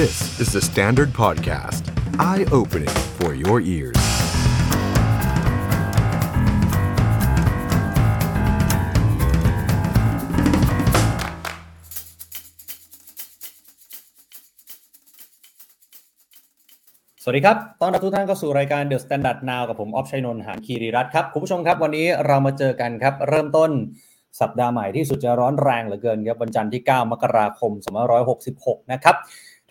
This is the Standard Podcast. Eye-opening for your ears. สวัสดีครับ ตอนรับทุกท่านเข้าสู่รายการ The Standard Now กับผม ออฟชัยนนท์ หานคีรีรัตน์ครับ คุณผู้ชมครับ วันนี้เรามาเจอกันครับ เริ่มต้นสัปดาห์ใหม่ที่สุดจะร้อนแรงเหลือเกินครับ วันจันทร์ที่ 9 มกราคม 2566 นะครับ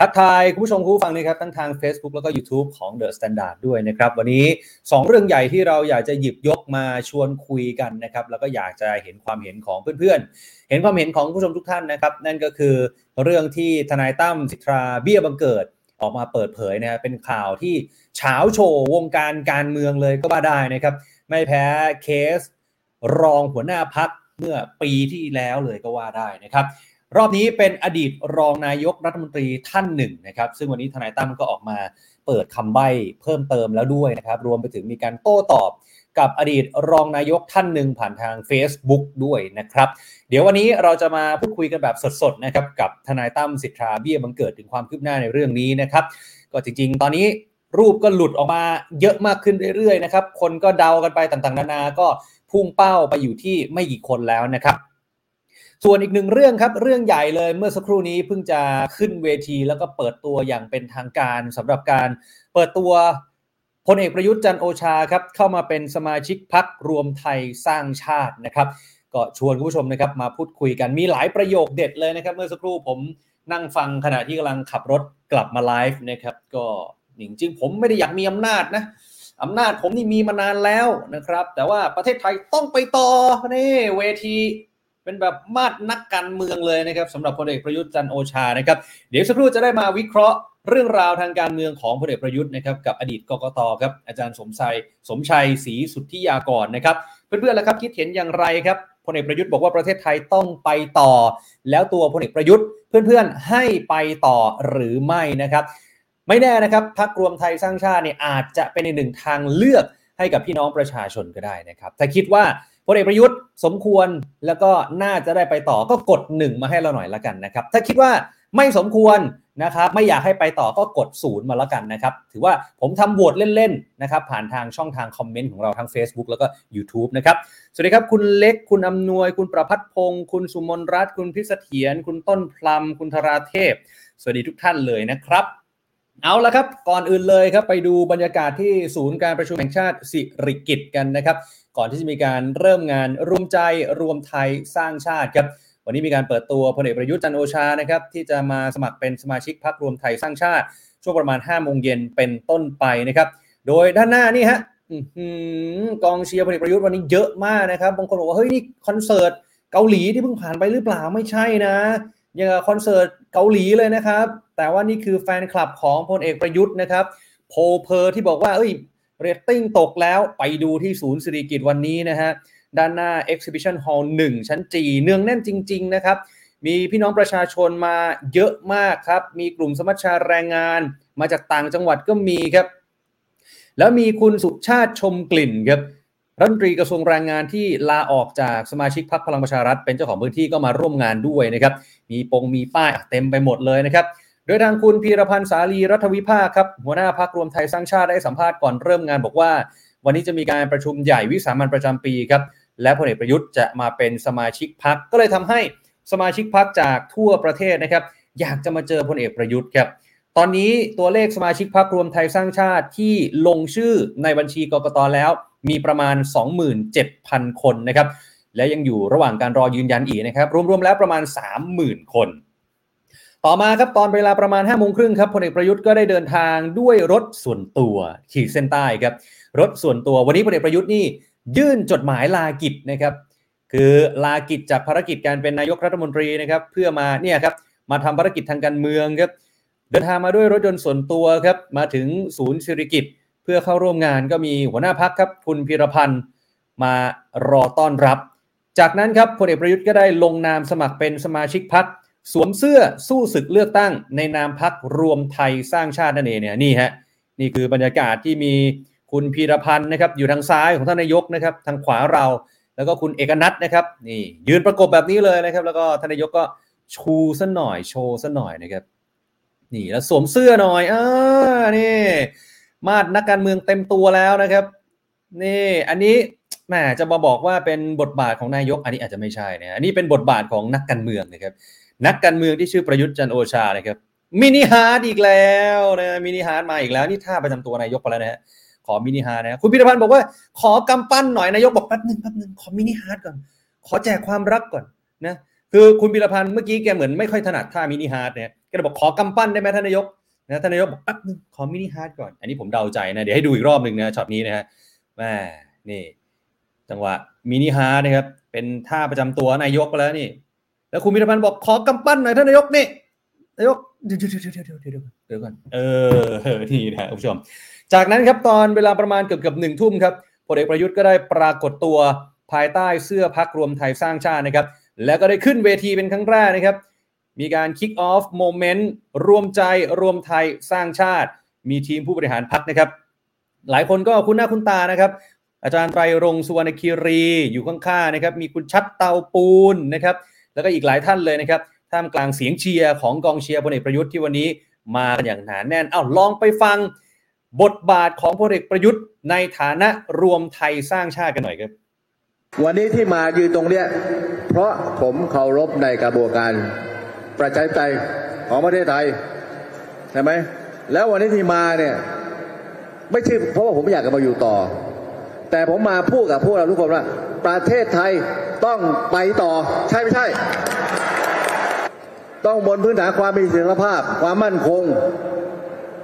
ทักทายคุณผู้ชมคุณผู้ฟังนะครับทั้งทาง Facebook แล้วก็ YouTube ของ The Standard ด้วยนะครับ วันนี้ 2 เรื่องใหญ่ที่เราอยากจะหยิบยกมาชวนคุยกันนะครับ แล้วก็อยากจะเห็นความเห็นของเพื่อนๆ เห็นความเห็นของผู้ชมทุกท่านนะครับ นั่นก็คือเรื่องที่ทนายตั้มสิทธาเบี้ยบังเกิดออกมาเปิดเผยนะเป็นข่าวที่เฉาโชว์วงการการเมืองเลยก็ว่าได้นะครับ ไม่แพ้เคส รองหัวหน้าพักเมื่อปีที่แล้วเลยก็ว่าได้นะครับ รอบนี้เป็นอดีตรองนายกรัฐมนตรีท่านหนึ่งนะครับ ซึ่งวันนี้ทนายตั้มก็ออกมาเปิดคำใบ้เพิ่มเติมแล้วด้วยนะครับ รวมไปถึงมีการโต้ตอบกับอดีตรองนายกท่านหนึ่งผ่านทาง Facebook ด้วยนะครับ เดี๋ยววันนี้เราจะมาพูดคุยกันแบบสดๆนะครับกับทนายตั้มสิทธาเบี้ยบังเกิดถึงความคืบหน้าในเรื่องนี้นะครับ ก็จริงๆ ตอนนี้รูปก็หลุดออกมาเยอะมากขึ้นเรื่อยๆนะครับ คนก็เดากันไปต่างๆ นานา ก็พุ่งเป้าไปอยู่ที่ไม่กี่คนแล้วนะครับ ส่วนอีกหนึ่งเรื่องครับ เรื่องใหญ่เลยเมื่อสักครู่นี้เพิ่งจะขึ้นเวทีแล้วก็เปิดตัวอย่างเป็นทางการสำหรับการเปิดตัวพลเอกประยุทธ์จันโอชาครับเข้ามาเป็นสมาชิกพักรวมไทยสร้างชาตินะครับ ก็ชวนคุณผู้ชมนะครับมาพูดคุยกันมีหลายประโยคเด็ดเลยนะครับ เมื่อสักครู่ผมนั่งฟังขณะที่กำลังขับรถกลับมาไลฟ์นะครับ ก็จริงๆผมไม่ได้อยากมีอำนาจนะอำนาจผมนี่มีมานานแล้วนะครับ แต่ว่าประเทศไทยต้องไปต่อนี่เวที เป็นแบบมาดนักการเมืองเลยนะครับสำหรับพลเอกประยุทธ์จันโอชานะครับ เดี๋ยวสักครู่จะได้มาวิเคราะห์เรื่องราวทางการเมืองของพลเอกประยุทธ์นะครับกับอดีตกกตครับอาจารย์สมชัยสมชัยศรีสุทธิยากรนะครับเพื่อนๆแล้วครับคิดเห็นอย่างไรครับพลเอกประยุทธ์บอกว่าประเทศไทยต้องไปต่อ แล้วตัวพลเอกประยุทธ์เพื่อนๆให้ไปต่อหรือไม่นะครับ ไม่แน่นะครับพักรวมไทยสร้างชาติเนี่ยอาจจะเป็นอีกหนึ่งทางเลือกให้กับพี่น้องประชาชนก็ได้นะครับถ้าคิดว่า พลเอกประยุทธ์สมควรแล้วก็น่าจะได้ไปต่อก็กดหนึ่งมาให้เราหน่อยละกันนะครับ ถ้าคิดว่าไม่สมควรนะครับไม่อยากให้ไปต่อก็กดศูนย์มาแล้วกันนะครับ ถือว่าผมทำโหวตเล่นๆนะครับผ่านทางช่องทางคอมเมนต์ของเราทั้ง Facebook แล้วก็ YouTube นะครับ สวัสดีครับ คุณเล็กคุณอำนวย คุณประพัฒพงศ์คุณสุมนรัตน์คุณพิสเถียรคุณต้นพลัมคุณธราเทพ สวัสดีทุกท่านเลยนะครับ เอาละครับ ก่อนอื่นเลยครับไปดูบรรยากาศที่ศูนย์การประชุมแห่งชาติสิริกิตกันนะครับ ก่อนที่จะมีการเริ่มงานรวมใจรวมไทยสร้างชาติครับวันนี้มีการเปิดตัวพลเอกประยุทธ์จันโอชานะครับที่จะมาสมัครเป็นสมาชิกพรรครวมไทยสร้างชาติ ช่วงประมาณ5โมงเย็นเป็นต้นไปนะครับ โดยด้านหน้านี่ฮะกองเชียร์พลเอกประยุทธ์วันนี้เยอะมากนะครับบางคนบอกว่าเฮ้ยนี่คอนเสิร์ตเกาหลีที่เพิ่งผ่านไปหรือเปล่าไม่ใช่นะอย่างคอนเสิร์ตเกาหลีเลยนะครับ แต่ว่านี่คือแฟนคลับของพลเอกประยุทธ์นะครับ โพลเพอร์ที่บอกว่าเอ้ย เรตติ้งตกแล้วไปดูที่ศูนย์สิริกิติ์วันนี้นะฮะ ด้านหน้า Exhibition Hall 1 ชั้น G เนืองแน่นจริง ๆ นะครับ มีพี่น้องประชาชนมาเยอะมากครับ มีกลุ่มสมัชชาแรงงาน มาจากต่างจังหวัดก็มีครับ แล้วมีคุณสุชาติชมกลิ่นครับรัฐมนตรีกระทรวงแรงงานที่ลาออกจากสมาชิกพรรคพลังประชารัฐเป็นเจ้าของพื้นที่ก็มาร่วมงานด้วยนะครับ มีปงมีป้ายเต็มไปหมดเลยนะครับ ดยทางคุณพีรพันธ์สาลีรัฐวิภาคครับหัวหน้าพักรวมไทยสร้างชาติได้สัมภาษณ์ก่อนเริ่มงานบอกว่า วันนี้จะมีการประชุมใหญ่วิสามันประจำปีครับและพลเอกประยุทธ์จะมาเป็นสมาชิกพักก็เลยทำให้สมาชิกพักจากทั่วประเทศนะครับ อยากจะมาเจอพลเอกประยุทธ์ครับตอนนี้ตัวเลขสมาชิกพักรวมไทยสร้างชาติที่ลงชื่อในบัญชีกกตแล้ว มีประมาณ 27,000 คนนะครับและยังอยู่ระหว่างการรอยืนยันอีกนะครับรวมๆแล้วประมาณ 30,000 คน ต่อมาครับตอนเวลาประมาณ5้าโมงครึ่งครับพลเอกประยุทธ์ก็ได้เดินทางด้วยรถส่วนตัวขีดเส้นใต้ครับรถส่วนตัววันนี้พลเอกประยุทธ์นี่ยื่นจดหมายลากิจนะครับ คือลากิจจากภารกิจการเป็นนายกรัฐมนตรีนะครับเพื่อมาเนี่ยครับมาทำภารกิจทางการเมืองครับเดินทางมาด้วยรถยนต์ส่วนตัวครับมาถึงศูนย์สิริกิตเพื่อเข้าร่วมงานก็มีหัวหน้าพักครับคุณพิรพันธ์มารอต้อนรับ จากนั้นครับพลเอกประยุทธ์ก็ได้ลงนามสมัครเป็นสมาชิกพัก สวมเสื้อสู้ศึกเลือกตั้ง ในนามพักรวมไทยสร้างชาตินั่นเองเนี่ยนี่ฮะนี่คือบรรยากาศที่มีคุณพีรพันธ์นะครับอยู่ทางซ้ายของท่านนายกนะครับ ทางขวาเราแล้วก็คุณเอกนัทนะครับนี่ยืนประกบแบบนี้เลยนะครับ แล้วก็ท่านนายกก็ชูซะหน่อยโชว์ซะหน่อยนะครับ นี่แล้วสวมเสื้อหน่อยอ่านี่ มาดนักการเมืองเต็มตัวแล้วนะครับ นี่ อันนี้แหมจะมาบอกว่าเป็นบทบาทของนายก อันนี้อาจจะไม่ใช่นะอันนี้เป็นบทบาทของนักการเมืองนะครับ นักการเมืองที่ชื่อประยุทธ์จันทร์โอชานะครับ mini heart อีกแล้วนะ mini heart มาอีกแล้วนี่ท่าประจำตัวนายกไปแล้วนะฮะขอ mini heart นะคุณพีระพันธุ์บอกว่าขอกำปั้นหน่อยนายกบอกแป๊บนึงแป๊บนึงขอ mini heart ก่อน ขอแจกความรักก่อนนะคือคุณพีระพันธุ์เมื่อกี้แกเหมือนไม่ค่อยถนัดท่า mini heart เนี่ยแกเลยบอกขอกำปั้นได้ไหมท่านนายกนะท่านนายกบอกแป๊บนึงขอ mini heart ก่อน อันนี้ผมเดาใจนะเดี๋ยวให้ดูอีกรอบหนึ่งนะช็อตนี้นะฮะแหมนี่ จังหวะ mini heart นะครับเป็นท่าประจำตัวนายกไปแล้วนี่ แล้วคุณพีระพันธุ์บอกขอกำปั้นหน่อยท่านนายกนี่นายกเดี๋ยวเดี๋ยวเดี๋ยวเดี๋ยวเดี๋ยวเดี๋ยวก่อนเออนี่นะคุณผู้ชม จากนั้นครับตอนเวลาประมาณเกือบเกือบหนึ่งทุ่มครับพลเอกประยุทธ์ก็ได้ปรากฏตัวภายใต้เสื้อพักรวมไทยสร้างชาตินะครับ แล้วก็ได้ขึ้นเวทีเป็นครั้งแรกนะครับ มีการ kick off moment รวมใจรวมไทยสร้างชาติ มีทีมผู้บริหารพักนะครับ หลายคนก็คุ้นหน้าคุ้นตานะครับ อาจารย์ไตรรงสุวรรณคีรีอยู่ข้างๆนะครับ มีคุณชัดเตาปูนนะครับ แล้วก็อีกหลายท่านเลยนะครับท่ามกลางเสียงเชียร์ของกองเชียร์พลเอกประยุทธ์ที่วันนี้มากันอย่างหนาแน่นเอ้าลองไปฟังบทบาทของพลเอกประยุทธ์ในฐานะรวมไทยสร้างชาติกันหน่อยครับ วันนี้ที่มายืนตรงเนี้ยเพราะผมเคารพในกระบวนการประชาธิปไตยของประเทศไทยใช่ไหมแล้ววันนี้ที่มาเนี่ยไม่ใช่เพราะว่าผมอยากจะมาอยู่ต่อ แต่ผมมาพูดกับพวกเราทุกคนว่า ประเทศไทยต้องไปต่อ ใช่ไม่ใช่ ต้องบนพื้นฐานความมีเสถียรภาพ ความมั่นคง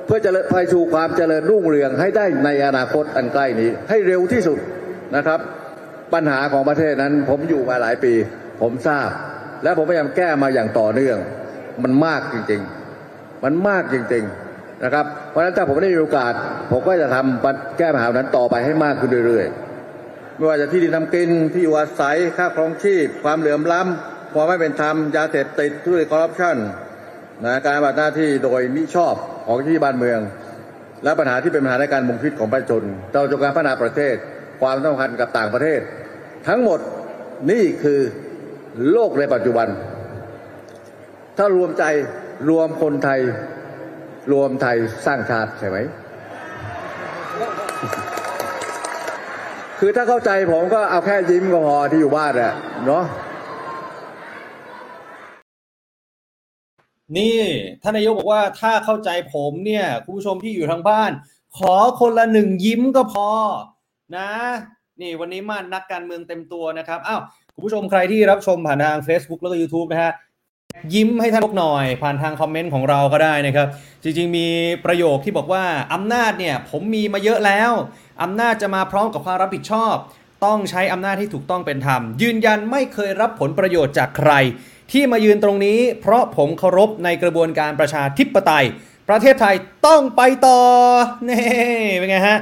เพื่อจะไปสู่ความเจริญรุ่งเรืองให้ได้ในอนาคตอันใกล้นี้ ให้เร็วที่สุดนะครับ ปัญหาของประเทศนั้นผมอยู่มาหลายปี ผมทราบ และผมพยายามแก้มาอย่างต่อเนื่อง มันมากจริงๆ มันมากจริงๆนะครับ เพราะฉะนั้นถ้าผมได้มีโอกาส ผมก็จะทำแก้ปัญหานั้นต่อไปให้มากขึ้นเรื่อยๆ ไม่ว่าจะที่ดินทำกินที่อยู่อาศัยค่าครองชีพ ความเหลื่อมล้ำความไม่เป็นธรรมยาเสพติดทุจริตคอร์รัปชันนะการปฏิบัติหน้าที่โดยมิชอบของที่บ้านเมือง และปัญหาที่เป็นปัญหาในการมุงคิดของประชาชนเราจะการพัฒนาประเทศ ความสัมพันธ์กับต่างประเทศ ทั้งหมดนี่คือโลกในปัจจุบัน ถ้ารวมใจรวมคนไทย รวมไทยสร้างชาติใช่ไหม คือถ้าเข้าใจผมก็เอาแค่ยิ้มก็พอที่อยู่บ้านอะเนาะนี่ท่านนายกบอกว่าถ้าเข้าใจผมเนี่ยคุณผู้ชมที่อยู่ทางบ้าน ขอคนละหนึ่งยิ้มก็พอนะ นี่วันนี้มานักการเมืองเต็มตัวนะครับอ้าวคุณผู้ชมใครที่รับชมผ่านทาง Facebook แล้วก็ YouTube นะฮะ ยิ้มให้ท่านนกหน่อย ผ่านทางคอมเมนต์ของเราก็ได้นะครับ จริงๆ มีประโยคที่บอกว่าอำนาจเนี่ยผมมีมาเยอะแล้วอำนาจจะมาพร้อมกับความรับผิดชอบ ต้องใช้อำนาจที่ถูกต้องเป็นธรรม ยืนยันไม่เคยรับผลประโยชน์จากใคร ที่มายืนตรงนี้ เพราะผมเคารพในกระบวนการประชาธิปไตย ประเทศไทยต้องไปต่อนี่เป็นไงฮะ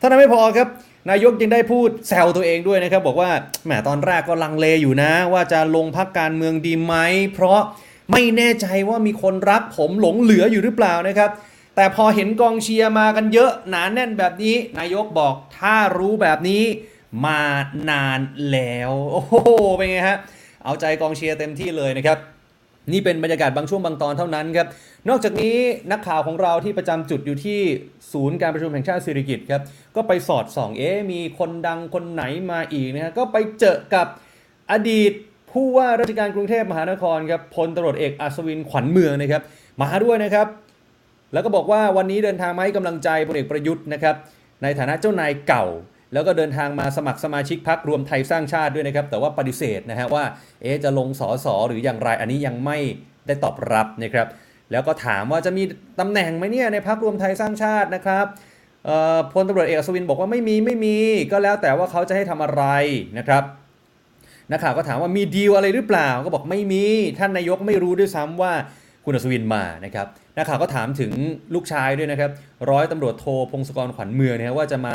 ท่านไม่พอครับ นายกยังได้พูดแซวตัวเองด้วยนะครับ บอกว่าแหมตอนแรกก็ลังเลอยู่นะ ว่าจะลงพักการเมืองดีไหม เพราะไม่แน่ใจว่ามีคนรักผมหลงเหลืออยู่หรือเปล่านะครับ แต่พอเห็นกองเชียร์มากันเยอะหนาแน่นแบบนี้ นายกบอกถ้ารู้แบบนี้มานานแล้ว โอ้โหเป็นไงฮะเอาใจกองเชียร์เต็มที่เลยนะครับ นี่เป็นบรรยากาศบางช่วงบางตอนเท่านั้นครับ นอกจากนี้นักข่าวของเราที่ประจำจุดอยู่ที่ศูนย์การประชุมแห่งชาติสิริกิติ์ครับ ก็ไปสอดส่องเอ๊มีคนดังคนไหนมาอีกนะฮะก็ไปเจอกับอดีตผู้ว่าราชการกรุงเทพมหานครครับพลตรวจเอกอัศวินขวัญเมืองนะครับ มาด้วยนะครับ แล้วก็บอกว่าวันนี้เดินทางมาให้กำลังใจพลเอกประยุทธ์นะครับ ในฐานะเจ้านายเก่า แล้วก็เดินทางมาสมัครสมาชิกพักรวมไทยสร้างชาติด้วยนะครับ แต่ว่าปฏิเสธนะฮะว่าเอ๊จะลงสอสอหรืออย่างไรอันนี้ยังไม่ได้ตอบรับนะครับ แล้วก็ถามว่าจะมีตำแหน่งไหมเนี่ยในพักรวมไทยสร้างชาตินะครับพลตำรวจเอกอศวินบอกว่าไม่มีไม่มี ก็แล้วแต่ว่าเขาจะให้ทำอะไรนะครับนักข่าวก็ถามว่ามีดีลอะไรหรือเปล่าก็บอกไม่มี ท่านนายกไม่รู้ด้วยซ้ำว่าคุณอัศวินมานะครับนักข่าวก็ถามถึงลูกชายด้วยนะครับ ร้อยตำรวจโทพงศกรขวัญเมืองนะฮะว่าจะมา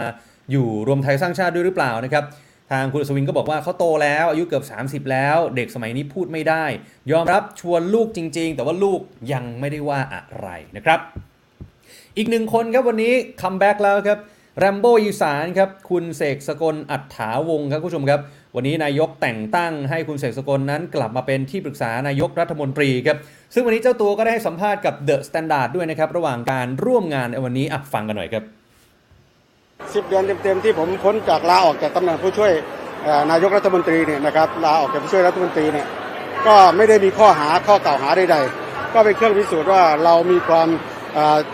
อยู่รวมไทยสร้างชาติด้วยหรือเปล่านะครับทางคุณอัศวินก็บอกว่าเขาโตแล้วอายุเกือบ 30 แล้ว เด็กสมัยนี้พูดไม่ได้ ยอมรับชวนลูกจริง ๆ แต่ว่าลูกยังไม่ได้ว่าอะไรนะครับ อีกหนึ่งคนครับวันนี้ comeback แล้วครับแรมโบ้อีสานครับคุณเสกสกลอัตถาวงศ์ครับผู้ชมครับวันนี้นายกแต่งตั้งให้คุณเสกสกลนั้นกลับมาเป็นที่ปรึกษานายกรัฐมนตรีครับซึ่งวันนี้เจ้าตัวก็ได้ให้สัมภาษณ์กับ THE STANDARD ด้วยนะครับระหว่างการร่วมงานในวันนี้อะฟังกันหน่อยครับ สิบเดือนเต็มๆที่ผมพ้นจากลาออกจากตำแหน่งผู้ช่วยนายกรัฐมนตรีเนี่ยนะครับลาออกจากผู้ช่วยรัฐมนตรีเนี่ยก็ไม่ได้มีข้อหาข้อกล่าวหาใดๆก็เป็นเครื่องพิสูจน์ว่าเรามีความ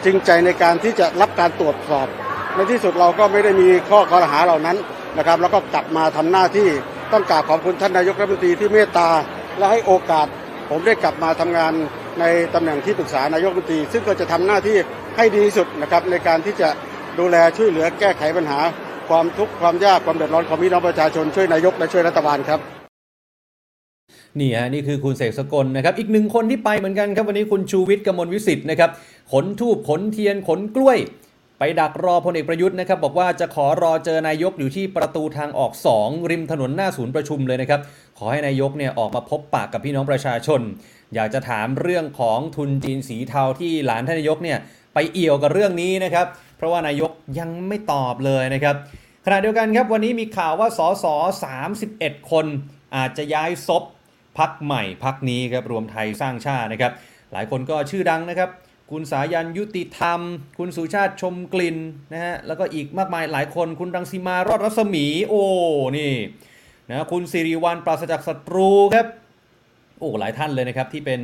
จริงใจในการที่จะรับการตรวจสอบ ในที่สุดเราก็ไม่ได้มีข้อกล่าวหาเหล่านั้นนะครับ แล้วก็กลับมาทำหน้าที่ต้องกราบขอบคุณท่านนายกรัฐมนตรีที่เมตตา และให้โอกาส ผมได้กลับมาทำงานในตำแหน่งที่ปรึกษานายกรัฐมนตรี ซึ่งก็จะทำหน้าที่ให้ดีที่สุดนะครับในการที่จะ ดูแลช่วยเหลือแก้ไขปัญหา ความทุกข์ความยากความเดือดร้อนของพี่น้องประชาชนช่วยนายกและช่วยรัฐบาลครับนี่ฮะนี่คือคุณเสกสกลนะครับอีกหนึ่งคนที่ไปเหมือนกันครับวันนี้คุณชูวิทย์กมลวิสิทธ์นะครับขนทูบขนเทียนขนกล้วย ไปดักรอพลเอกประยุทธ์นะครับบอกว่าจะขอรอเจอนายกอยู่ที่ประตูทางออก 2 ริมถนนหน้าศูนย์ประชุมเลยนะครับขอให้นายกเนี่ยออกมาพบปากกับพี่น้องประชาชน อยากจะถามเรื่องของทุนจีนสีเทาที่หลานท่านนายกเนี่ยไปเอี่ยวกับเรื่องนี้นะครับ ราะว่านายกยังไม่ตอบเลยนะครับขณะเดียวกันครับวันนี้มีข่าวว่าสส31 คนอาจจะย้ายซบพักใหม่พักนี้ครับรวมไทยสร้างชาตินะครับ หลายคนก็ชื่อดังนะครับ คุณสายันยุติธรรม คุณสุชาติชมกลิ่นนะฮะแล้วก็อีกมากมายหลายคนคุณรังสีมารอดรัศมีโอ้นี่นะคุณสิริวัลปราศจากศัตรูครับโอ้หลายท่านเลยนะครับที่เป็น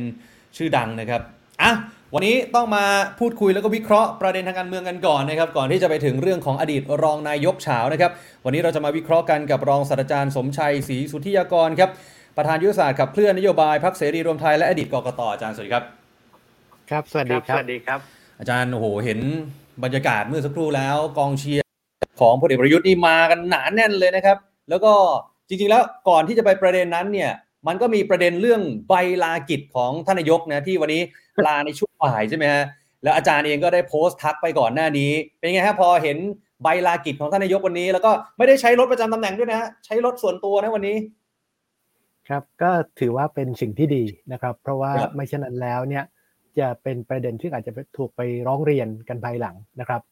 ชื่อดังนะครับอะ วันนี้ต้องมาพูดคุยแล้วก็วิเคราะห์ประเด็นทางการเมืองกันก่อนนะครับ ก่อนที่จะไปถึงเรื่องของอดีตรองนายกเฉานะครับ วันนี้เราจะมาวิเคราะห์กันกับรองศาสตราจารย์สมชัยศรีสุทธิยากรครับ ประธานยุทธศาสตร์ขับเคลื่อนนโยบายพรรคเสรีรวมไทยและอดีตกกตอาจารย์สวัสดีครับ ครับ สวัสดีครับ สวัสดีครับ อาจารย์โอ้โหเห็นบรรยากาศเมื่อสักครู่แล้วกองเชียร์ของพลเอกประยุทธ์นี่มากันหนาแน่นเลยนะครับ แล้วก็จริงๆแล้วก่อนที่จะไปประเด็นนั้นเนี่ย มันก็มีประเด็นเรื่องใบลากิจของท่านนายกนะที่วันนี้ลาในช่วงบ่ายใช่ไหมฮะแล้วอาจารย์เองก็ได้โพสต์ทักไปก่อนหน้านี้ เป็นไงฮะพอเห็นใบลากิจของท่านนายกวันนี้ แล้วก็ไม่ได้ใช้รถประจำตำแหน่งด้วยนะฮะใช้รถส่วนตัวนะวันนี้ ครับก็ถือว่าเป็นสิ่งที่ดีนะครับ เพราะว่าครับไม่เช่นนั้นแล้วเนี่ยจะเป็นประเด็นที่อาจจะถูกไปร้องเรียนกันภายหลังนะครับ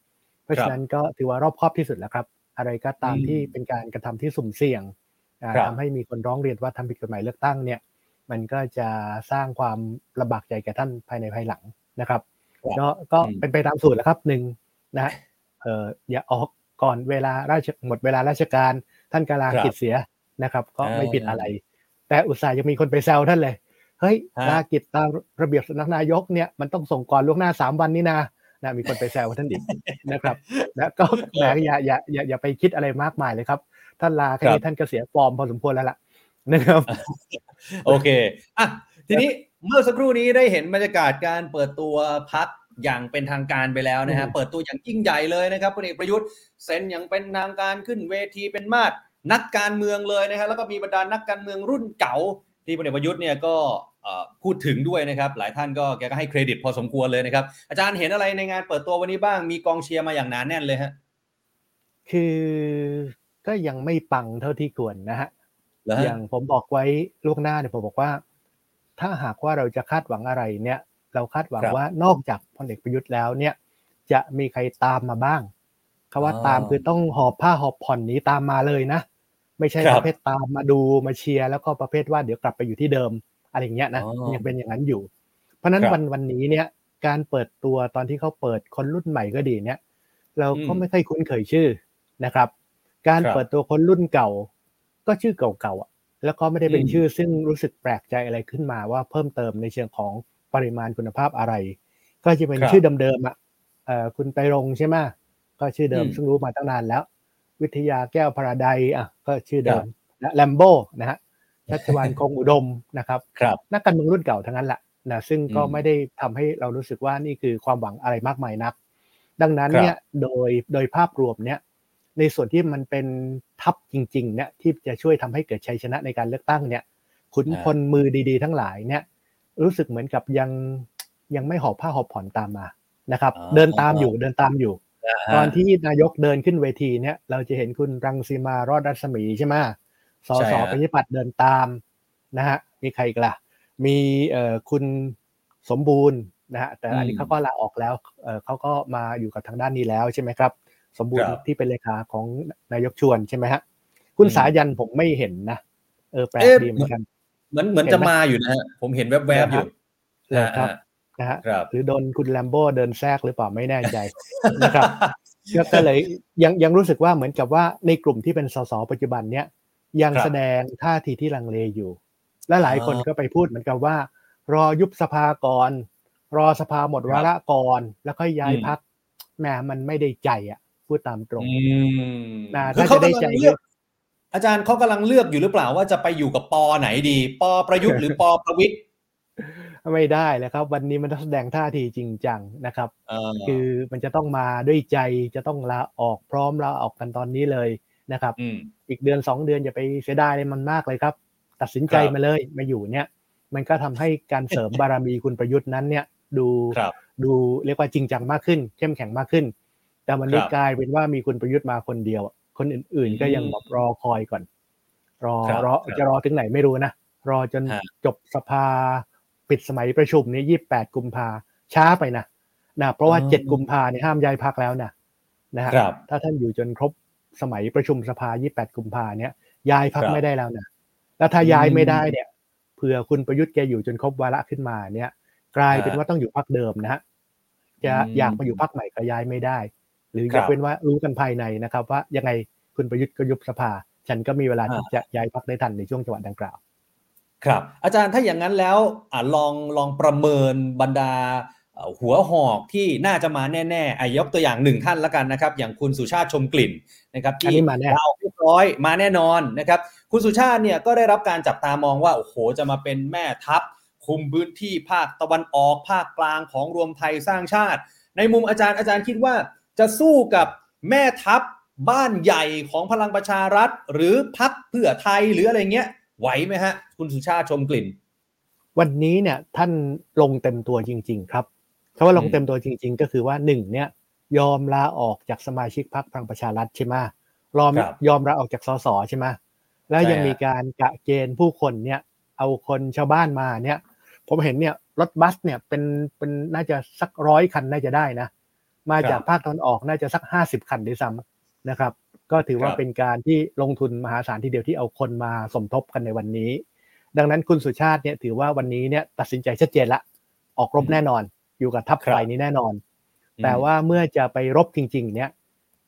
เพราะฉะนั้นก็ถือว่ารอบคอบที่สุดแล้วครับ อะไรก็ตามอืมที่เป็นการกระทำที่สุ่มเสี่ยงอ่าครับ ทำให้มีคนร้องเรียนว่าทำผิดกฎหมายเลือกตั้งเนี่ยมันก็จะสร้างความลำบากใจแก่ท่านภายในภายหลังนะครับครับก็ก็อืมเป็นไปตามสูตรแหล้วครับหนึ่งนะฮะเอออย่าออกก่อนเวลาราชหมดเวลาราชการท่านกาลาครับกิจเสียนะครับ ก็ไม่อ่าผิดอะไร แต่อุตส่าห์ยังมีคนไปแซวท่านเลยเฮ้ยฮะลากิจตามระเบียบสำนักนายกเนี่ยมันต้องส่งก่อนล่วงหน้าสามวันนี่นะนะมีคนไปแซวท่านอีกนะครับ แล้วก็แหมอย่าอย่าอย่าอย่าไปคิดอะไรมากมายเลยครับ ท่านลาแค่ครันี้บท่านก็เสียฟอร์มพอสมควรแล้วล่ะนะครับ โอเคอะทีนี้เมื่อสักครู่นี้ได้เห็นบรรยากาศการเปิดตัวพักอย่างเป็นทางการไปแล้วนะฮะอืมเปิดตัวอย่างยิ่งใหญ่เลยนะครับพลเอกประยุทธ์เซ็นอย่างเป็นทางการขึ้นเวทีเป็นมาดนักการเมืองเลยนะฮะแล้วก็มีบรรดานักการเมืองรุ่นเก่า ที่พลเอกประยุทธ์เนี่ยก็เอ่อพูดถึงด้วยนะครับ หลายท่านก็แกก็ให้เครดิตพอสมควรเลยนะครับ อาจารย์เห็นอะไรในงานเปิดตัววันนี้บ้างมีกองเชียร์มาอย่างหนาแน่นเลยฮะคือ ก็ยังไม่ปังเท่าที่ควรนะฮะเหรออฮะย่างผมบอกไว้ล่วงหน้าเนี่ยผมบอกว่า ถ้าหากว่าเราจะคาดหวังอะไรเนี่ย เราคาดหวังครับว่านอกจากพลเอกประยุทธ์แล้วเนี่ย จะมีใครตามมาบ้างคำว่าอ๋อตามคือต้องหอบผ้าหอบผ่อนหนี้ตามมาเลยนะ ไม่ใช่ครับประเภทตามมาดูมาเชียร์แล้วก็ประเภทว่าเดี๋ยวกลับไปอยู่ที่เดิมอะไรอย่างเงี้ยนะอ๋อยังเป็นอย่างนั้นอยู่ เพราะฉะนั้นครับวันวันนี้เนี่ยการเปิดตัวตอนที่เขาเปิดคนรุ่นใหม่ก็ดีเนี่ย เราก็อืมไม่ค่อยคุ้นเคยชื่อนะครับ การครับเปิดตัวคนรุ่นเก่า ก็ชื่อเก่าๆอะ แล้วก็ไม่ได้เป็นอืมชื่อซึ่งรู้สึกแปลกใจอะไรขึ้นมาว่าเพิ่มเติมในเชิงของปริมาณคุณภาพอะไร ก็จะเป็นครับชื่อเดิมๆอะเอ่อคุณไตรรงค์ใช่ไหมก็ชื่อเดิมอืมซึ่งรู้มาตั้งนานแล้ว วิทยาแก้วพราไดอะก็ชื่อเดิครัมบและแลมโบนะฮะชัชวานคงอุดมนะครับครับนักการเมืองรุ่นเก่าทั้งนั้นแหละนะซึ่งก็อืมไม่ได้ทำให้เรารู้สึกว่านี่คือความหวังอะไรมากมายนัก ดังนั้นครับเนี่ยโดยโดยภาพรวมเนี่ย ในส่วนที่มันเป็นทัพจริงๆเนี่ยที่จะช่วยทำให้เกิดชัยชนะในการเลือกตั้งเนี่ยขุนพลมือดีๆ ทั้งหลายเนี่ยรู้สึกเหมือนกับยังยังไม่หอบผ้าหอบผ่อนตามมานะครับอ๋อเดินตามอยู่เดินตามอยู่าฮะตอนที่นายกเดินขึ้นเวทีเนี่ยเราจะเห็นคุณรังสีมารอดรัศมีใช่ไหมสใช่สฮะปฏิปัติเดินตามนะฮะมีใครอีกล่ะ มีเอ่อคุณสมบูรณ์นะฮะแต่อันนี้เขาก็ลาออกแล้วเอ่อเขาก็มาอยู่กับทางด้านนี้แล้วใช่ไหมครับ สมบูรณ์ครับที่เป็นเลขาของนายกชวนใช่ไหมฮะ คุณอืมสายันผมไม่เห็นนะเออแปลกเอ๊ะดีเหมือนกันเหมือนเหมือนเห็นจะไหมมาอยู่นะฮะผมเห็นแวบๆอยู่เลยครับอ่านะฮะครับหรือโดนคุณแลมโบ้เดินแทรกหรือเปล่าไม่แน่ใจนะครับก็ก็เลยยังยังรู้สึกว่าเหมือนกับว่าในกลุ่มที่เป็นสสปัจจุบันเนี้ยยังครับแสดงท่าทีที่ลังเลอยู่ และหลายคนอ๋อก็ไปพูดเหมือนกับว่า รอยุบสภาก่อน รอสภาหมดวาระก่อน แล้วค่อยย้ายอืมพักแหมมันไม่ได้ใจอะ พูดตามตรงอืมน่าคือถ้าเขาจะได้กำลัใจงเลือกอาจารย์เขากำลังเลือกอยู่หรือเปล่าว่าจะไปอยู่กับปอไหนดี ปอประยุทธ์หรือปอประวิทย์ไม่ได้เลยครับ วันนี้มันต้องแสดงท่าทีจริงจังนะครับเออคือมันจะต้องมาด้วยใจจะต้องลาออกพร้อมลาออกกันตอนนี้เลยนะครับอืมอีกเดือนสองเดือนอย่าไปเสียดายเลยมันมากเลยครับ ตัดสินใจครับมาเลยมาอยู่เนี่ย มันก็ทำให้การเสริมบารมีคุณประยุทธ์นั้นเนี่ย ดูครับดูเรียกว่าจริงจังมากขึ้น เข้มแข็งมากขึ้น แต่วันนี้ครับกลายเป็นว่ามีคุณประยุทธ์มาคนเดียว คนอื่นๆก็ยังอืมแบบรอคอยก่อน รอครับรอครับจะรอถึงไหนไม่รู้นะ รอจนฮะจบสภาปิดสมัยประชุมนี้ยี่แปดกุมภาช้าไปนะนะเพราะว่าเจ็ดกุมภาเนี่ยห้ามย้ายพักแล้วนะนะฮะครับถ้าท่านอยู่จนครบสมัยประชุมสภา28กุมภาเนี่ยย้ายพักครับไม่ได้แล้วนะแล้วถ้าอืมย้ายไม่ได้เนี่ยเผื่อคุณประยุทธ์แกอยู่จนครบวาระขึ้นมาเนี่ย กลายเป็นฮะว่าต้องอยู่พักเดิมนะฮะจะอืมอยากมาอยู่พักใหม่ก็ย้ายไม่ได้ หรือครัยบกเว้นว่ารู้กันภายในนะครับ ว่ายังไงคุณประยุทธ์ก็ยุบสภา ฉันก็มีเวลาอ่าที่จะย้ายพักได้ทันในช่วงจังหวะดังกล่าว ครับ อาจารย์ถ้าอย่างนั้นแล้วอ่าลองลองประเมินบรรดาเอ่อหัวหอกที่น่าจะมาแน่ๆอะยกตัวอย่างหนึ่งท่านละกันนะครับ อย่างคุณสุชาติชมกลิ่นนะครับอันที่นี้มาแน่เราเรียบร้อยมาแน่นอนนะครับ คุณสุชาติเนี่ยก็ได้รับการจับตามองว่าโอ้โหจะมาเป็นแม่ทัพ คุมพื้นที่ภาคตะวันออกภาคกลางของรวมไทยสร้างชาติ ในมุมอาจารย์อาจารย์คิดว่า จะสู้กับแม่ทัพบ้านใหญ่ของพลังประชารัฐ หรือพักเพื่อไทยหรืออะไรเงี้ย ไหวไหมฮะ คุณสุชาติชมกลิ่น วันนี้เนี่ยท่านลงเต็มตัวจริง ๆ ครับคำว่าลงอืมเต็มตัวจริง ๆ ก็คือว่าหนึ่งเนี่ยยอมลาออกจากสมาชิกพรรคพลังประชารัฐใช่ไหมยอมครับยอมลาออกจากสสใช่ไหมแล้วใช่ยังฮะมีการกะเกณฑ์ผู้คนเนี่ยเอาคนชาวบ้านมาเนี่ย ผมเห็นเนี่ยรถบัสเนี่ยเป็นเป็นน่าจะสักร้อยคันน่าจะได้นะ มาจากภาคตะวันออกน่าจะสักห้าสิบคันด้วยซ้ำนะครับ ก็ถือว่าครับเป็นการที่ลงทุนมหาศาลทีเดียวที่เอาคนมาสมทบกันในวันนี้ ดังนั้นคุณสุชาติเนี่ยถือว่าวันนี้เนี่ยตัดสินใจชัดเจนละ ออกรบแน่นอน อยู่กับทัพครับฝ่ายนี้แน่นอน แต่ว่าเมื่อจะไปรบจริง ๆ เนี่ย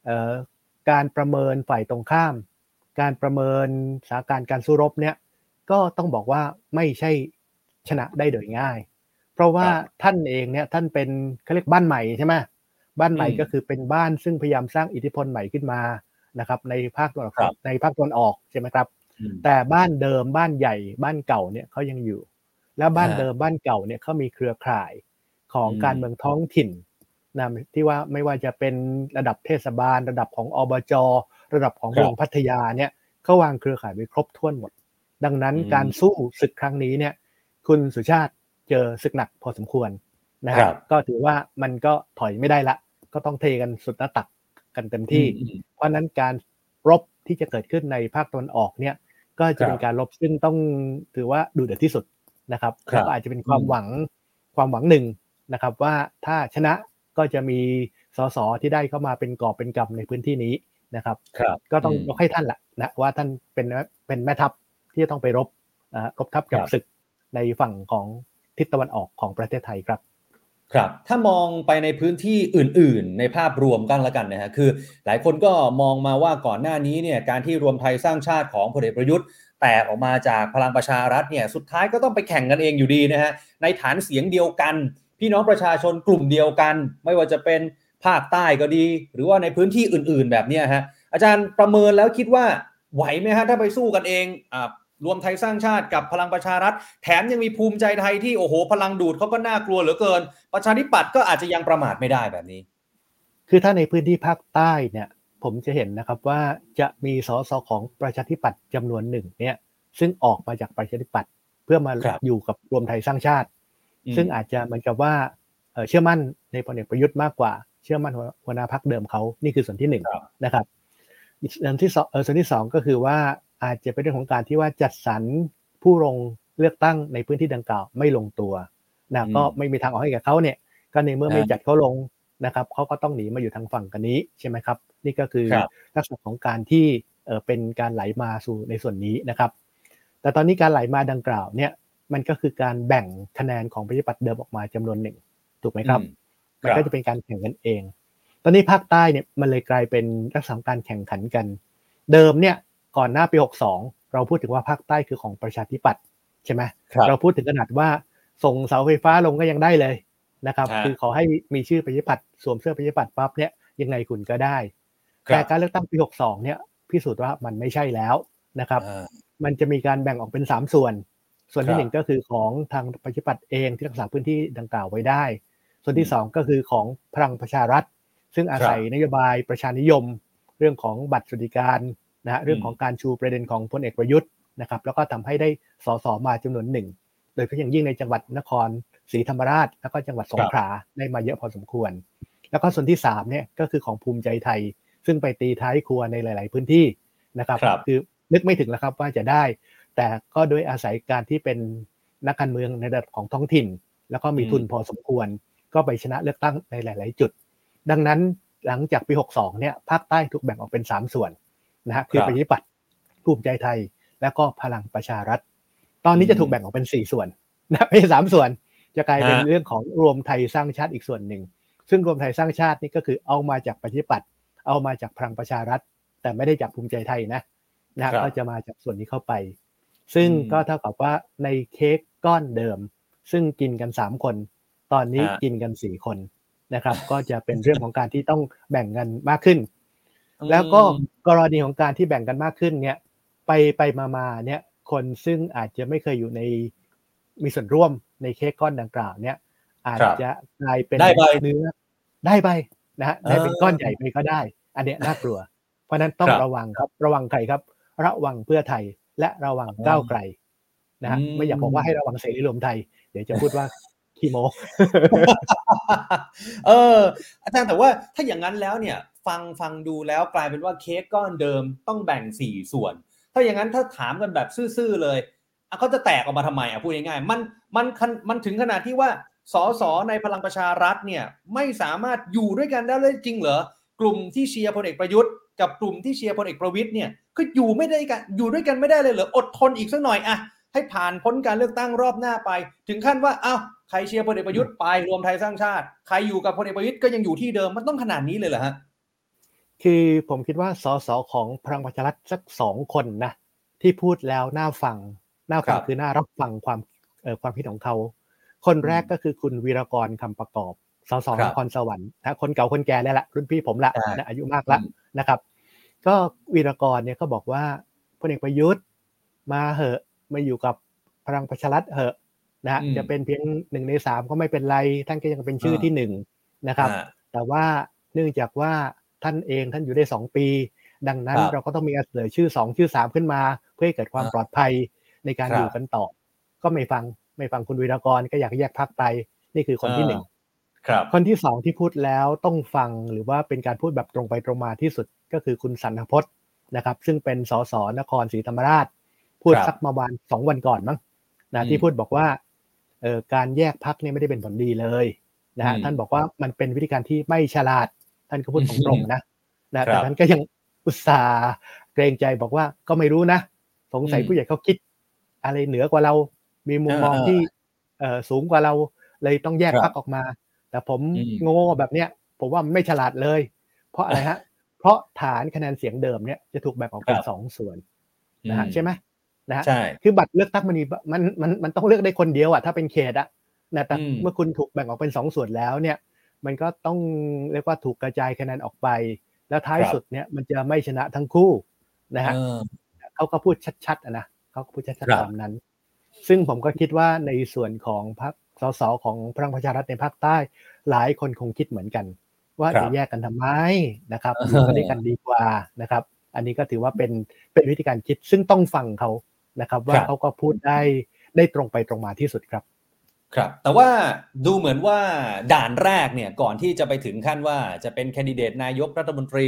เอ่อการประเมินฝ่ายตรงข้าม การประเมินสถานการณ์การสู้รบเนี่ยก็ต้องบอกว่าไม่ใช่ชนะได้โดยง่าย เพราะว่าครับท่านเองเนี่ยท่านเป็นเขาเรียกบ้านใหม่ใช่ไหม บ้านใหม่อืมก็คือเป็นบ้านซึ่งพยายามสร้างอิทธิพลใหม่ขึ้นมานะครับ ในภาคตะวันอครัอกบในภาคตะวันออกใช่ไหมครับอืมแต่บ้านเดิมบ้านใหญ่บ้านเก่าเนี่ยเขายังอยู่ แล้วบ้านฮะเดิมบ้านเก่าเนี่ยเขามีเครือข่ายของอืมการเมืองท้องถิ่นนะที่ว่าไม่ว่าจะเป็นระดับเทศบาล ระดับของอบจระดับของครับเมืองพัทยาเนี่ยเขาวางเครือข่ายไว้ครบถ้วนหมด ดังนั้นอืมการสู้ศึกครั้งนี้เนี่ย คุณสุชาติเจอศึกหนักพอสมควร นะคครัรับบก็ถือว่ามันก็ถอยไม่ได้ละ ก็ต้องเทกันสุดหน้าตักกันเต็มที่อืมเพราะฉะนั้นการรบที่จะเกิดขึ้นในภาคตะวันออกเนี่ย ก็จะเป็นครับการรบซึ่งต้องถือว่าดูเดือดที่สุดนะครับครับแล้วก็อาจจะเป็นความอืมหวังความหวังหนึ่งนะครับ ว่าถ้าชนะก็จะมีสสที่ได้เข้ามาเป็นกอบเป็นกำในพื้นที่นี้นะครับครับก็ต้องอืมยกให้ท่านแหละนะว่าท่านเป็นเป็นแม่ทัพที่จะต้องไปรบอ่ารบทัพกับครับศึกในฝั่งของทิศตะวันออกของประเทศไทยครับ ครับถ้ามองไปในพื้นที่อื่น ๆ ในภาพรวมกันละกันนะฮะคือ หลายคนก็มองมาว่าก่อนหน้านี้เนี่ยการที่รวมไทยสร้างชาติของพลเอกประยุทธ์ แตกออกมาจากพลังประชารัฐเนี่ยสุดท้ายก็ต้องไปแข่งกันเองอยู่ดีนะฮะในฐานเสียงเดียวกัน พี่น้องประชาชนกลุ่มเดียวกัน ไม่ว่าจะเป็นภาคใต้ก็ดี หรือว่าในพื้นที่อื่น ๆ แบบนี้ฮะอาจารย์ประเมินแล้วคิดว่าไหวไหมฮะถ้าไปสู้กันเองอ่า รวมไทยสร้างชาติกับพลังประชารัฐ แถมยังมีภูมิใจไทยที่โอ้โห พลังดูดเขาก็น่ากลัวเหลือเกิน ประชาธิปัตย์ก็อาจจะยังประมาทไม่ได้แบบนี้ คือถ้าในพื้นที่ภาคใต้เนี่ย ผมจะเห็นนะครับว่าจะมีสสของประชาธิปัตย์จำนวนหนึ่งเนี่ยซึ่งออกมาจากประชาธิปัตย์เพื่อมาครับอยู่กับรวมไทยสร้างชาติอืมซึ่งอาจจะเหมือนกับว่าเอ่อเชื่อมั่นในพลเอกประยุทธ์มากกว่า เชื่อมั่นหัวหัวหน้าพักเดิมเขานี่คือส่วนที่หนึ่งครับนะครับอีกส่วนที่สองเออส่วนที่สองก็คือว่า อาจจะเป็นเรื่องของการที่ว่าจัดสรรผู้ลงเลือกตั้งในพื้นที่ดังกล่าวไม่ลงตัวนะอืมก็ไม่มีทางออกให้กับเขาเนี่ย ก็ในเมื่อไม่อ่าจัดเขาลงนะครับเขาก็ต้องหนีมาอยู่ทางฝั่งกันนี้ใช่ไหมครับ นี่ก็คือครับลักษณะของการที่เอ่อเป็นการไหลมาสู่ในส่วนนี้นะครับ แต่ตอนนี้การไหลมาดังกล่าวเนี่ยมันก็คือการแบ่งคะแนนของประชาธิปัตย์เดิมออกมาจำนวนหนึ่งถูกไหมครับอืมมันก็จะเป็นการแข่งกันเอง ตอนนี้ภาคใต้เนี่ยมันเลยกลายเป็นลักษณะของการแข่งขันกัน เดิมเนี่ย ก่อนหน้าปี 62 เราพูดถึงว่าภาคใต้คือของประชาธิปัตย์ใช่ไหมครับเราพูดถึงขนาดว่าส่งเสาไฟฟ้าลงก็ยังได้เลยนะครับฮะคือขอให้มีชื่อประชาธิปัตย์สวมเสื้อประชาธิปัตย์ปั๊บเนี่ยยังไงคุณก็ได้ครับแต่การเลือกตั้งปี 62 เนี่ยพิสูจน์ว่ามันไม่ใช่แล้วนะครับอ่ามันจะมีการแบ่งออกเป็น 3 ส่วน ส่วนครัที่บหนึ่งก็คือของทางประชาธิปัตย์เองที่รักษาพื้นที่ดังกล่าวไว้ได้ ส่วนที่สองก็คือของพลังประชารัฐ ซึ่งอาศัยนโยบายประชานิยม เรื่องของบัตรสวัสดิการ นะฮะเรื่องของการชูประเด็นของพลเอกประยุทธ์นะครับแล้วก็ทำให้ได้สสมาจำนวนหนึ่ง โดยเฉพาะอย่างยิ่งในจังหวัดนครศรีธรรมราช แล้วก็จังหวัดสงขลาได้มาเยอะพอสมควร แล้วก็ส่วนที่สามเนี่ยก็คือของภูมิใจไทย ซึ่งไปตีท้ายครัวในหลาย ๆ พื้นที่นะครับครับคือนึกไม่ถึงแล้วครับว่าจะได้ แต่ก็โดยอาศัยการที่เป็นนักการเมืองในระดับของท้องถิ่น แล้วก็มีทุนพอสมควร ก็ไปชนะเลือกตั้งในหลาย ๆ จุด ดังนั้นหลังจากปี 62 เนี่ยภาคใต้ถูกแบ่งออกเป็น 3 ส่วน นะฮะคือครับประชาธิปัตย์ภูมิใจไทย แล้วก็พลังประชารัฐ ตอนนี้จะถูกแบ่งออกเป็น4ส่วนนะไม่ใช่สามส่วนจะกลายเป็นฮะเรื่องของรวมไทยสร้างชาติอีกส่วนหนึ่ง ซึ่งรวมไทยสร้างชาตินี่ก็คือเอามาจากประชาธิปัตย์เอามาจากพลังประชารัฐ แต่ไม่ได้จากภูมิใจไทยนะนะฮะครับก็จะมาจากส่วนนี้เข้าไป ซึ่งอืมก็เท่ากับว่าในเค้กก้อนเดิม ซึ่งกินกัน3คน ตอนนี้ฮะกินกัน4คนนะครับ ก็จะเป็นเรื่องของการที่ต้องแบ่งกันมากขึ้น แล้วก็กรณีของการที่แบ่งกันมากขึ้นเนี่ย ไปไปมามาเนี่ย คนซึ่งอาจจะไม่เคยอยู่ในมีส่วนร่วมในเค้กก้อนดังกล่าวเนี่ย อาจครับจะกลายเป็นได้ใบเนื้อได้ใบนะฮะได้เป็นอ่าก้อนใหญ่ไปก็ได้ อันเนี้ยน่ากลัว เพราะฉะนั้นต้องครับระวังครับ ระวังใครครับ ระวังเพื่อไทยและระวังอ๋อก้าวไกลนะฮะอืมไม่อยากบอกว่าให้ระวังเสรีรวมไทย เดี๋ยวจะพูดว่า ขี้โมเออ อาจารย์แต่ว่าถ้าอย่างนั้นแล้วเนี่ย ฟังฟังดูแล้วกลายเป็นว่าเค้กก้อนเดิมต้องแบ่งสี่ส่วน ถ้าอย่างนั้นถ้าถามกันแบบซื่อๆเลยเขาจะแตกออกมาทำไมอะพูดง่ายๆมันมันมันถึงขนาดที่ว่าสสในพลังประชารัฐเนี่ยไม่สามารถอยู่ด้วยกันได้เลยจริงเหรอกลุ่มที่เชียร์พลเอกประยุทธ์กับกลุ่มที่เชียร์พลเอกประวิตยเนี่ยก็อยู่ไม่ได้กันอยู่ด้วยกันไม่ได้เลยเหรออดทนอีกสักหน่อยอะ ให้ผ่านพ้นการเลือกตั้งรอบหน้าไป ถึงขั้นว่าอ้าวใครเชียร์พลเอกประยุทธ์ไปรวมไทยสร้างชาติ ใครอยู่กับพลเอกประยุทธ์ก็ยังอยู่ที่เดิมมันต้องขนาดนี้เลยเหรอฮะคือผมคิดว่าสสของพลังประชารัฐสักสองคนนะที่พูดแล้วน่าฟังน่าฟังครับคือน่ารับฟังความเอ่อความคิดของเขา คนแรกอืมก็คือคุณวีรกรคำประกอบสสครันบครสวรรค์นะคนเก่าคนแก่เนี่ยแหละรุ่นพี่ผมละใช่นะอายุมากละอืมนะครับ ก็วีรกรเนี่ยก็บอกว่าพลเอกประยุทธ์มาเหอะ มาอยู่กับพลังประชารัฐเหอะนะฮะอืมจะเป็นเพียงหนึ่งในสามก็ไม่เป็นไร ท่านก็ยังเป็นชื่ออ่าที่หนึ่งนะครับอ่าแต่ว่าเนื่องจากว่าท่านเองท่านอยู่ได้สองปี ดังนั้นครับเราก็ต้องมีการเสนอชื่อสองชื่อสามขึ้นมา เพื่อให้เกิดความอ่าปลอดภัยในการครับอยู่กันต่อ ก็ไม่ฟังไม่ฟังคุณวีรกรก็อยากแยกพักไปนี่คือคนที่หนึ่งครับคนที่สองที่พูดแล้วต้องฟังหรือว่าเป็นการพูดแบบตรงไปตรงมาที่สุดก็คือคุณสันทพจน์นะครับ ซึ่งเป็นสสนครศรีธรรมราช พูดครับสักมาวันสองวันก่อนมั้งอืนะมที่พูดบอกว่าเอ่อการแยกพักเนี่ยไม่ได้เป็นผลดีเลยนะฮะอืมท่านบอกว่ามันเป็นวิธีการที่ไม่ฉลาด ท่านก็พูดตรงๆนะนะครัแต่บท่านก็ยังอุตส่าห์เกรงใจบอกว่าก็ไม่รู้นะ สงสัยอืมผู้ใหญ่เขาคิด อะไรเหนือกว่าเรา มีมุมมองเออที่เอ่อสูงกว่าเราเลยต้องแยกครับพักออกมา แต่ผมอืมโง่แบบเนี้ยผมว่ามันไม่ฉลาดเลย เพราะอะไรฮะ เพราะฐานคะแนนเสียงเดิมเนี่ยจะถูกแบ่งออกเป็นครับสองส่วนนะฮะใช่ไหม นะฮะใช่คือบัตรเลือกตั้งมันมีมันมันมันต้องเลือกได้คนเดียวอะถ้าเป็นเขตอะนะแต่อืมเมื่อคุณถูกแบ่งออกเป็นสองส่วนแล้วเนี่ย มันก็ต้องเรียกว่าถูกกระจายคะแนนออกไป แล้วท้ายครับสุดเนี่ยมันจะไม่ชนะทั้งคู่นะฮะเออเขาก็พูดชัดๆอะนะเขาก็พูดชัดครับๆตามนั้น ซึ่งผมก็คิดว่าในส่วนของพรรคสสของพลังประชารัฐในภาคใต้ หลายคนคงคิดเหมือนกัน ว่าครับจะแยกกันทำไมนะครับเออออยู่กันด้วยกันดีกว่านะครับ อันนี้ก็ถือว่าเป็นเป็นวิธีการคิดซึ่งต้องฟังเขา นะครับ ว่าครับเขาก็พูดได้ได้ตรงไปตรงมาที่สุดครับ ครับ แต่ว่าดูเหมือนว่าด่านแรกเนี่ยก่อนที่จะไปถึงขั้นว่าจะเป็นแคนดิเดตนายกรัฐมนตรี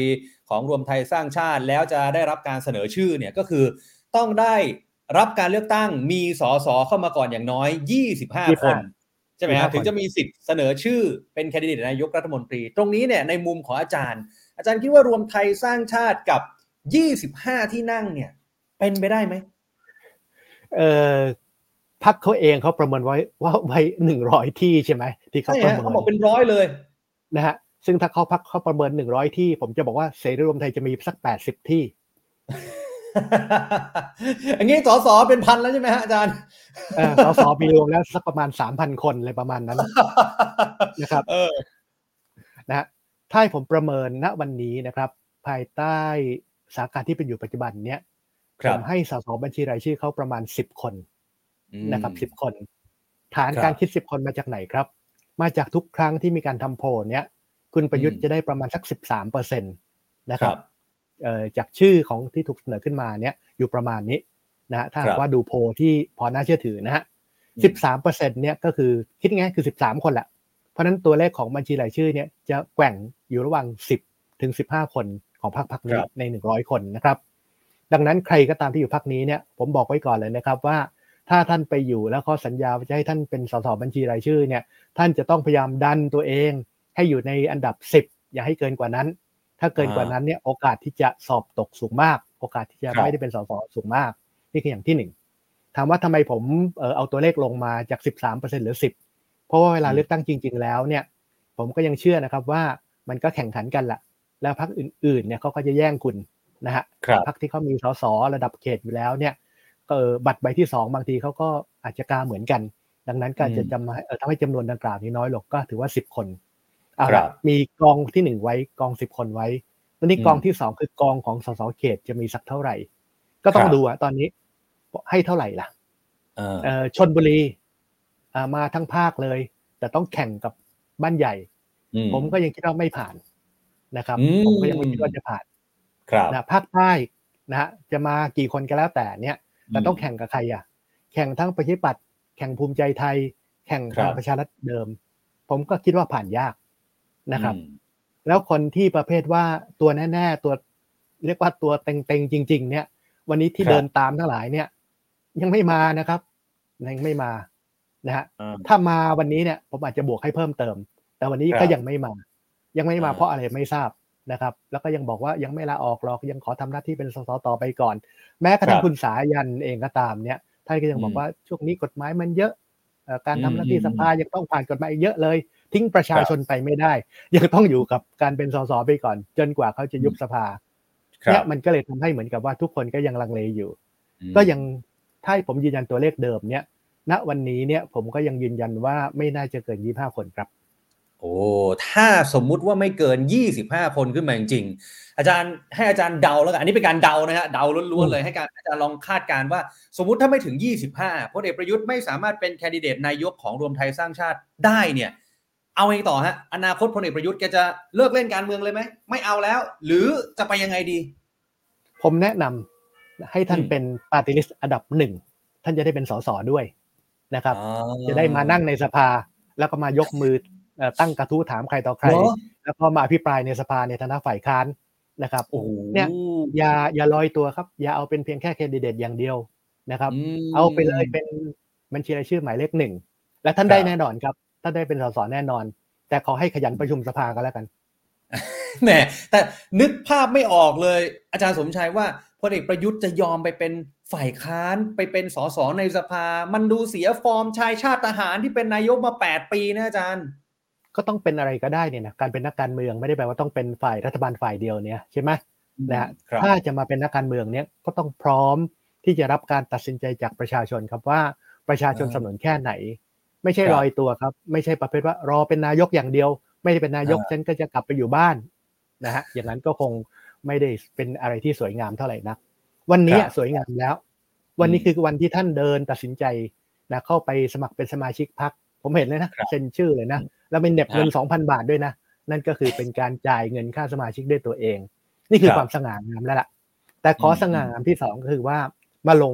ของรวมไทยสร้างชาติ แล้วจะได้รับการเสนอชื่อเนี่ยก็คือต้องได้รับการเลือกตั้งมีสสเข้ามาก่อนอย่างน้อย 25 คนใช่ไหมฮะ15ถึงจะมีสิทธิ์เสนอชื่อเป็นแคนดิเดตนายกรัฐมนตรี ตรงนี้เนี่ยในมุมของอาจารย์ อาจารย์คิดว่ารวมไทยสร้างชาติกับ 25 ที่นั่งเนี่ยเป็นไปได้ไหมเอ่อ พักเขาเองเขาประเมินไว้ว่าไว้หนึ่งร้อยที่ใช่ไหมที่เขาใช่ประฮะเมิเขานบอกเป็นร้อยเลยนะฮะซึ่งถ้าเขาพักเขาประเมินหนึ่งร้อยที่ ผมจะบอกว่าเสรีรวมไทยจะมีสักแปดสิบที่อย่างนี้สอสอเป็นพันแล้วใช่ไหมฮะอาจารย์เออสสมีรวมแล้วสักประมาณสามพันคนอะไรประมาณนั้นนะครับเออนะฮะถ้าให้ผมประเมินณวันนี้นะครับ ภายใต้สถานการณ์ที่เป็นอยู่ปัจจุบันเนี้ยค ผรับมให้สสบัญชีรายชื่อเขาประมาณสิบคนอืมนะครับสิบคน ฐานครับการคิดสิบคนมาจากไหนครับ มาจากทุกครั้งที่มีการทำโพลเนี้ยคุณประยุทธ์อืมจะได้ประมาณสักสิบสามเปอร์เซ็นตนะคครัรับบเอ่อจากชื่อของที่ถูกเสนอขึ้นมาเนี้ยอยู่ประมาณนี้นะฮะถ้าครัหากบว่าดูโพลที่พอน่าเชื่อถือนะฮะอืมสิบสามเปอร์เซ็นเนี้ยก็คือคิดง่ายๆคือสิบสามคนแหละ เพราะฉะนั้นตัวเลขของบัญชีรายชื่อเนี่ยจะแกว่งอยู่ระหว่างสิบถึงสิบห้าคนของพรรคพรรคนี้ครับในหนึ่งร้อยคนนะครับ ดังนั้นใครก็ตามที่อยู่พรรคนี้เนี่ยผมบอกไว้ก่อนเลยนะครับว่า ถ้าท่านไปอยู่แล้วข้อสัญญาว่าจะให้ท่านเป็นสสบัญชีรายชื่อเนี่ยท่านจะต้องพยายามดันตัวเอง ให้อยู่ในอันดับสิบอย่าให้เกินกว่านั้น ถ้าเกินกว่านั้นเนี่ยโอกาสที่จะสอบตกสูงมาก โอกาสที่จะครับไม่ได้เป็นสสสูงมาก นี่คืออย่างที่หนึ่งถามว่าทำไมผมเออเอาตัวเลขลงมาจาก 13%เหลือ 10 เพราะว่าเวลาเลือกตั้งจริง ๆ แล้วเนี่ยผมก็ยังเชื่อนะครับว่ามันก็แข่งขันกันแหละแล้วพรรคอื่นๆเนี่ยเขาก็จะแย่งคุณ นะฮะครับพรรคที่เขามีสสระดับเขตอยู่แล้วเนี่ยก็เออบัตรใบที่สองบางทีเขาก็อาจจะกาเหมือนกัน ดังนั้นก็อาจจะอืมจำให้เออทำให้จำนวนดังกล่าวนี้น้อยลงก็ถือว่าสิบคนเอาครัละบมีกองที่หนึ่งไว้กองสิบคนไว้ตอนนี้อืมกองที่สองคือกองของสสเขตจะมีสักเท่าไหร่ ก็ต้อคงรับดูอะตอนนี้ให้เท่าไหร่ล่ะเออเอ่อชนบุรีอ่ามาทั้งภาคเลย แต่ต้องแข่งกับบ้านใหญ่อืผมก็ยังคิดว่าไม่ผ่านนะครับอืมผมก็ยังไม่คิดว่าจะผ่านครับ นะภาคใต้นะฮะจะมากี่คนก็แล้วแต่เนี่ยแต่ต้องแข่งกับใครอะ แข่งทั้งประชาธิปัตย์แข่งภูมิใจไทย แข่งครัทางบประชารัฐเดิม ผมก็คิดว่าผ่านยากนะครับอืมแล้วคนที่ประเภทว่าตัวแน่ๆตัวเรียกว่าตัวเต็งๆจริง ๆ เนี่ย วันนี้ที่ครับเดินตามทั้งหลายเนี่ย ยังไม่มานะครับยังไม่มานะฮะอ่าถ้ามาวันนี้เนี่ย ผมอาจจะบวกให้เพิ่มเติม แต่วันนี้ครับก็ยังไม่มา ยังไม่มาอ่าเพราะอะไรไม่ทราบ นะครับ แล้วก็ยังบอกว่ายังไม่ลาออกหรอกยังขอทำหน้าที่เป็นสสต่อไปก่อน แม้กระทั่คงรับคุณสายันเองก็ตามเนี่ยท่านก็ยังบออืกมว่าช่วงนี้กฎหมายมันเยอะเอ่อการทำหน้าที่อืมสภายังต้องผ่านกฎหมายอีกเยอะเลย ทิ้งประชาชนไปไม่ได้ ยังต้องอยู่กับการเป็นสสไปก่อน จนกว่าเขาจะยุบสภาครัเนี่ยบมันก็เลยทำให้เหมือนกับว่าทุกคนก็ยังลังเลอยู่อืมก็ยังถ้าให้ผมยืนยันตัวเลขเดิมเนี่ย ณวันนี้เนี่ยผมก็ยังยืนยันว่าไม่น่าจะเกิน 25 คนครับ โอ้ถ้าสมมุติว่าไม่เกิน 25 คนขึ้นมาจริงๆอาจารย์ให้อาจารย์เดาแล้วกันอันนี้เป็นการเดานะฮะเดาล้วนๆเลยให้การอาจารย์ลองคาดการณ์ว่า สมมุติถ้าไม่ถึง 25พลเอกประยุทธ์ไม่สามารถเป็นแคนดิเดตนายกของรวมไทยสร้างชาติได้เนี่ย เอาไงต่อฮะอนาคตพลเอกประยุทธ์แกจะเลิกเล่นการเมืองเลยไหมไม่เอาแล้ว หรือจะไปยังไงดี ผมแนะนำให้ท่านอืมเป็น party list อันดับหนึ่งท่านจะได้เป็นสสด้วยนะครับอ๋อจะได้มานั่งในสภาแล้วก็มายกมือเอ่อ ตั้งกระทู้ถามใครต่อใครเหรอแล้วก็มาอภิปรายในสภาในฐานะฝ่ายค้านนะครับโอ้โหเนี่ยอย่าอย่าลอยตัวครับ อย่าเอาเป็นเพียงแค่แคนดิเดตอย่างเดียวนะครับมเอาไปเลยเป็นบัญชีรายชื่อหมายเลขหนึ่งและท่านครับได้แน่นอนครับท่านได้เป็นสสแน่นอน แต่ขอให้ขยันประชุมสภาก็แล้วกันแหมแต่นึกภาพไม่ออกเลย อาจารย์สมชัยว่าพลเอกประยุทธ์จะยอมไปเป็นฝ่ายค้านไปเป็นสสในสภา มันดูเสียฟอร์มชายชาติทหารที่เป็นนายกมา 8 ปีนะอาจารย์ ก็ต้องเป็นอะไรก็ได้เนี่ยนะการเป็นนักการเมืองไม่ได้แปลว่าต้องเป็นฝ่ายรัฐบาลฝ่ายเดียวเนี่ยใช่ไหมนะฮะครับถ้าจะมาเป็นนักการเมืองเนี่ยก็ต้องพร้อมที่จะรับการตัดสินใจจากประชาชนครับว่าประชาชนอ่าสนับสนุนแค่ไหน ไม่ใช่ครับลอยตัวครับ ไม่ใช่ประเภทว่ารอเป็นนายกอย่างเดียว ไม่ได้เป็นนายกอ่าฉันก็จะกลับไปอยู่บ้านนะฮะอย่างนั้นก็คงไม่ได้เป็นอะไรที่สวยงามเท่าไหร่นักวันนี้ครับสวยงามแล้ว วันนี้อืมคือวันที่ท่านเดินตัดสินใจนะเข้าไปสมัครเป็นสมาชิกพรรคผมเห็นเลยนะครับเซ็นชื่อเลยนะ แล้วเป็นเหน็บเงินครับสองพันบาทด้วยนะ นั่นก็คือเป็นการจ่ายเงินค่าสมาชิกด้วยตัวเอง นี่คือครับความสง่างามแล้วล่ะ แต่ขอความสง่างามที่สองก็คือว่ามาลง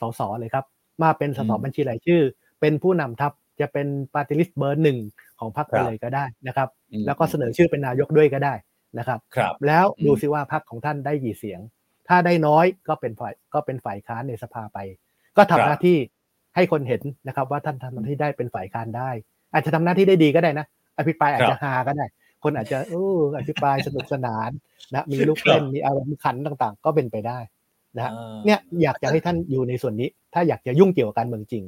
สสเลยครับ มาเป็นสสอืมบัญชีรายชื่อ เป็นผู้นำทัพจะเป็น party list เบอร์หนึ่งของพรรคไปรับเลยก็ได้นะครับอืมแล้วก็เสนอชื่อเป็นนายกด้วยก็ได้นะครับครับแล้วอืมดูซิว่าพรรคของท่านได้กี่เสียง ถ้าได้น้อยก็เป็นฝ่ายก็เป็นฝ่ายค้านในสภาไป ก็ทำหน้าที่ให้คนเห็นนะครับ ว่าท่านทำหน้าที่ได้เป็นฝ่ายค้านได้ อาจจะทำหน้าที่ได้ดีก็ได้นะอภิปรายอาจจะฮาก็ได้ คนอาจจะเอออภิปรายสนุกสนานนะมีลูกเล่นมีอารมณ์ขันต่างๆ ก็เป็นไปได้นะฮะอ่าเนี่ยอยากจะให้ท่านอยู่ในส่วนนี้ ถ้าอยากจะยุ่งเกี่ยวกับการเมืองจริง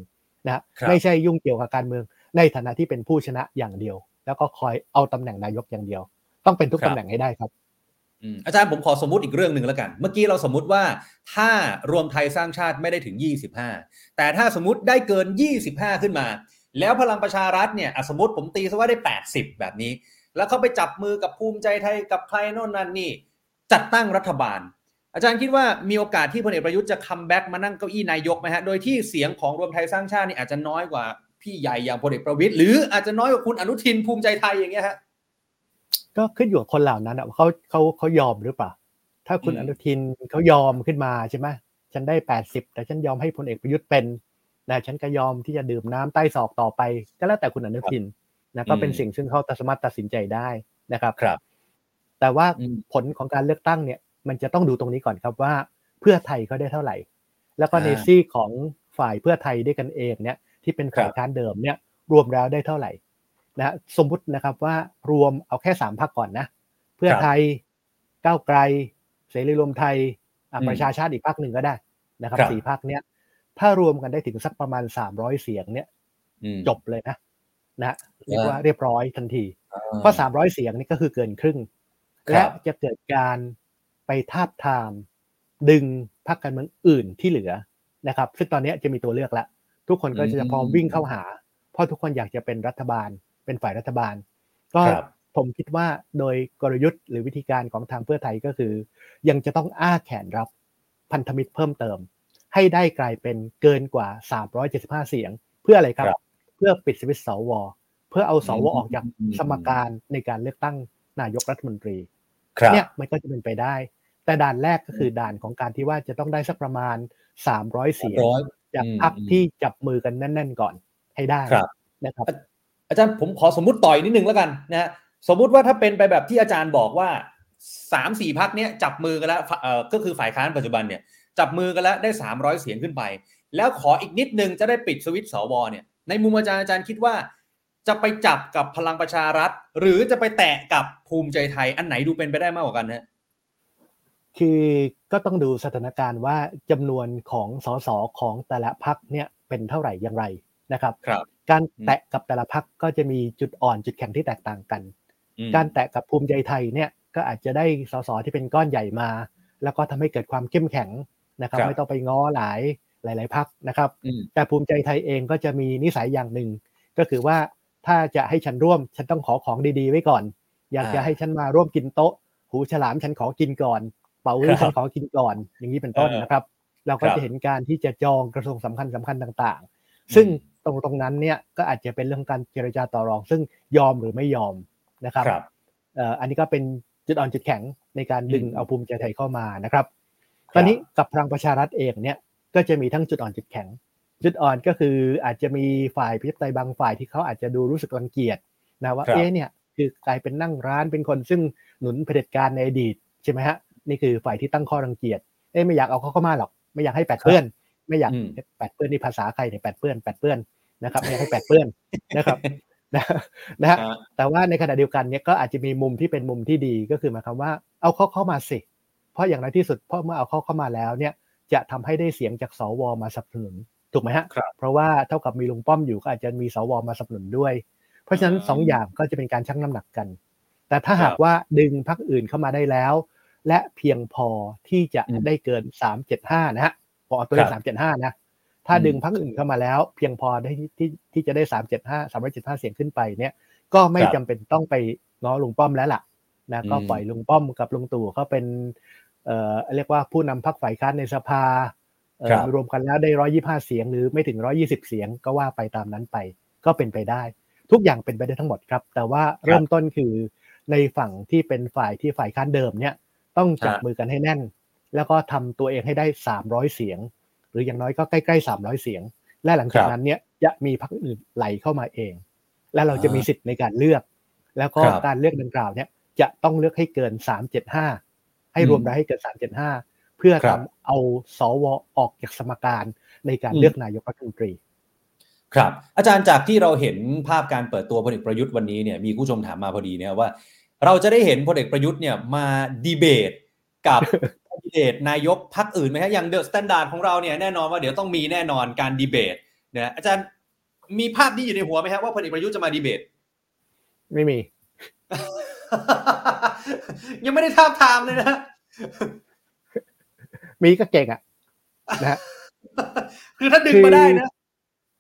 นะฮะครับไม่ใช่ยุ่งเกี่ยวกับการเมือง ในฐานะที่เป็นผู้ชนะอย่างเดียว แล้วก็คอยเอาตำแหน่งนายกอย่างเดียว ต้องเป็นทุกครับตำแหน่งให้ได้ครับอืมอาจารย์ผมขอสมมุติอีกเรื่องหนึ่งแล้วกัน เมื่อกี้เราสมมุติว่าถ้ารวมไทยสร้างชาติไม่ได้ถึง 25 แต่ถ้าสมมติได้เกิน 25 ขึ้นมา แล้วพลังประชารัฐเนี่ยอะสมมติผมตีซะว่าได้ 80 แบบนี้ แล้วเขาไปจับมือกับภูมิใจไทยกับใครโน่นนั่นนี่ จัดตั้งรัฐบาล อาจารย์คิดว่ามีโอกาสที่พลเอกประยุทธ์จะ comeback มานั่งเก้าอี้นายกไหมฮะ โดยที่เสียงของรวมไทยสร้างชาตินี่อาจจะน้อยกว่าพี่ใหญ่อย่างพลเอกประวิตยหรืออาจจะน้อยกว่าคุณอนุทินภูมิใจไทยอย่างเงี้ยฮะก็ขึ้นอยู่กับคนเหล่านั้นอะว่าเขาเขาเขายอมหรือเปล่า ถ้าคุณอืมอนุทินเขายอมขึ้นมาใช่ไหมฉันได้แปดสิบแต่ฉันยอมให้พลเอกประยุทธ์เป็น นะฉันก็ยอมที่จะดื่มน้ำใต้ศอกต่อไป ก็แล้วแต่คุณอนุทินนะก็เป็นอืมสิ่งซึ่งเขาสามารถตัดสินใจได้นะครับครับ แต่ว่าอืมผลของการเลือกตั้งเนี่ย มันจะต้องดูตรงนี้ก่อนครับว่า เพื่อไทยเขาได้เท่าไหร่ แล้วก็ในอ่าซีกของฝ่ายเพื่อไทยด้วยกันเองเนี่ย ที่เป็นฝ่ายครับค้านเดิมเนี่ย รวมแล้วได้เท่าไหร่นะสมมุตินะครับว่ารวมเอาแค่สามพักก่อนนะ เพื่อครับไทยก้าวไกล เสรีรวมไทยอะอืมประชาชาติอีกพักหนึ่งก็ได้นะครับครับสี่พักเนี้ย ถ้ารวมกันได้ถึงสักประมาณสามร้อยเสียงเนี่ยอืมจบเลยนะนะเรียกอ่าว่าเรียบร้อยทันทีอ่าเพราะสามร้อยเสียงนี่ก็คือเกินครึ่งครับและจะเกิดการไปทาบทาม ดึงพรรคการเมืองอื่นที่เหลือนะครับ ซึ่งตอนนี้จะมีตัวเลือกละทุกคนก็จะพร้อมวิ่งเข้าหา เพราะทุกคนอยากจะเป็นรัฐบาล เป็นฝ่ายรัฐบาล ก็ครับผมคิดว่าโดยกลยุทธ์หรือวิธีการของทางเพื่อไทยก็คือ ยังจะต้องอ้าแขนรับพันธมิตรเพิ่มเติม ให้ได้กลายเป็นเกินกว่า 375 เสียง เพื่ออะไรครับครับเพื่อปิดสวิตช์สว เพื่อเอาสวอืมออกจากสมการในการเลือกตั้งนายกรัฐมนตรีครับเนี่ยมันก็จะเป็นไปได้ แต่ด่านแรกก็คือด่านของการที่ว่าจะต้องได้สักประมาณ 300 เสียงร้อยจากอืมพรรคที่จับมือกันแน่น ๆ ก่อนให้ได้ครับนะครับ อาจารย์ผมขอสมมุติต่อยนิดนึงแล้วกันนะฮะสมมุติว่าถ้าเป็นไปแบบที่อาจารย์บอกว่าสามสี่พักเนี้ยจับมือกันแล้วเอ่อก็คือฝ่ายค้านปัจจุบันเนี่ย จับมือกันแล้วได้สามร้อยเสียงขึ้นไป แล้วขออีกนิดนึงจะได้ปิดสวิตช์สวเนี่ยในมุมอาจารย์อาจารย์คิดว่า จะไปจับกับพลังประชารัฐ หรือจะไปแตะกับภูมิใจไทยอันไหนดูเป็นไปได้มากกว่ากันฮะคือก็ต้องดูสถานการณ์ว่าจำนวนของสสของแต่ละพักเนี่ยเป็นเท่าไหร่อย่างไรนะครับครับ การแตะกับแต่ละพักก็จะมีจุดอ่อนจุดแข็งที่แตกต่างกันอืมการแตะกับภูมิใจไทยเนี่ยก็อาจจะได้สสที่เป็นก้อนใหญ่มา แล้วก็ทำให้เกิดความเข้มแข็ง นะครับครับไม่ต้องไปง้อหลายหลาย ๆพักนะครับอืมแต่ภูมิใจไทยเองก็จะมีนิสัยอย่างหนึ่ง ก็คือว่าถ้าจะให้ฉันร่วมฉันต้องขอของดีๆ ไว้ก่อน อยากจะอ่าให้ฉันมาร่วมกินโต๊ะ หูฉลามฉันขอกินก่อน เป่าฮื้อครับฉันขอกินก่อน อย่างนี้เป็นต้นเออนะครับ เราก็ครับจะเห็นการที่จะจองกระทรวงสำคัญสำคัญต่างๆ ซึ่งตรงตรงนั้นเนี่ยก็อาจจะเป็นเรื่องการเจรจาต่อรอง ซึ่งยอมหรือไม่ยอมนะครับครับเอ่ออันนี้ก็เป็นจุดอ่อนจุดแข็งในการดึงอืมเอาภูมิใจไทยเข้ามานะครับครับ ตอนนี้กับพลังประชารัฐเองเนี่ยก็จะมีทั้งจุดอ่อนจุดแข็ง จุดอ่อนก็คืออาจจะมีฝ่ายพิจารณาบางฝ่ายที่เขาอาจจะดูรู้สึกรังเกียจนะว่าครับเอ๊ะเนี่ยคือกลายเป็นนั่งร้านเป็นคนซึ่งหนุนเผด็จการในอดีตใช่ไหมฮะนี่คือฝ่ายที่ตั้งข้อรังเกียจเอ๊ะไม่อยากเอาเขาเข้ามาหรอก ไม่อยากให้แปดเปื้อน ไม่อยากอืมแปดเปื้อนนี่ภาษาใครเนี่ยแปดเปื้อนแปดเปื้อนนะครับไม่อยากให้แปดเปื้อนนะครับนะนะฮะอ่าแต่ว่าในขณะเดียวกันเนี่ยก็อาจจะมีมุมที่เป็นมุมที่ดีก็คือหมายความว่าเอาเขาเข้ามาสิเพ ราะอย่างไรที่สุดเพราะเมื่อเอาเขาเข้ามาแล้วเนี่ยจะทำให้ได้เสียงจากสวมาสนับสนุนถูกไหมฮะครับเพราะว่าเท่ากับมีลุงป้อมอยู่ก็อาจจะมีสวมาสนับสนุนด้วย เพราะฉะนั้นอ่าสองอย่างก็จะเป็นการชั่งน้ำหนักกัน แต่ถ้าครับหากว่าดึงพรรคอื่นเข้ามาได้แล้ว และเพียงพอที่จะอืมได้เกิน 375 นะฮะพอเอาตัวเลคขรับ375 นะถ้าอืมดึงพรรคอื่นเข้ามาแล้ว เพียงพอได้ที่ที่ที่จะได้ 375 375 เสียงขึ้นไปเนี่ย ก็ไม่ครับจำเป็นต้องไปง้อลุงป้อมแล้วล่ะนะก็อืมปล่อยลุงป้อมกับลุงตู่เขาเป็น เอ่อเรียกว่าผู้นำพรรคฝ่ายค้านในสภาเอ่อครับรวมกันแล้วได้ร้อยยี่ห้าเสียง หรือไม่ถึงร้อยี่สิบเสียงก็ว่าไปตามนั้นไป ก็เป็นไปได้ ทุกอย่างเป็นไปได้ทั้งหมดครับ แต่ว่าเริ่มต้นคือในฝั่งที่เป็นฝ่ายที่ฝ่ายค้านเดิมเนี่ยต้องจับฮะมือกันให้แน่น แล้วก็ทำตัวเองให้ได้สามร้อยเสียง หรืออย่างน้อยก็ใกล้ๆสามร้อยเสียง และหลังจากนั้นเนี่ยจะมีพรรคอื่นไหลเข้ามาเอง และเราจะมีสิทธิ์ในการเลือก แล้วก็ครับการเลือกดังกล่าวเนี่ยจะต้องเลือกให้เกิน375 ให้รวมอืมได้ให้เกิน375เพื่อครัทำบเอาสวออกจากสมการในการอืมเลือกนายกรัฐมนตรีครับอาจารย์จากที่เราเห็นภาพการเปิดตัวพลเอกประยุทธ์วันนี้เนี่ยมีผู้ชมถามมาพอดีเนี่ยว่า เราจะได้เห็นพลเอกประยุทธ์เนี่ยมาดีเบตกับดีเบตนายกพรรคอื่นไหมฮะอย่าง THE STANDARD ของเราเนี่ยแน่นอนว่าเดี๋ยวต้องมีแน่นอนการดีเบตนะอาจารย์มีภาพนี้อยู่ในหัวไหมฮะว่าพลเอกประยุทธ์จะมาดีเบต ไม่มี ยังไม่ได้ทาบทามเลยนะ มีก็เก่งอะนะฮะคือถ้าดึงมาได้นะ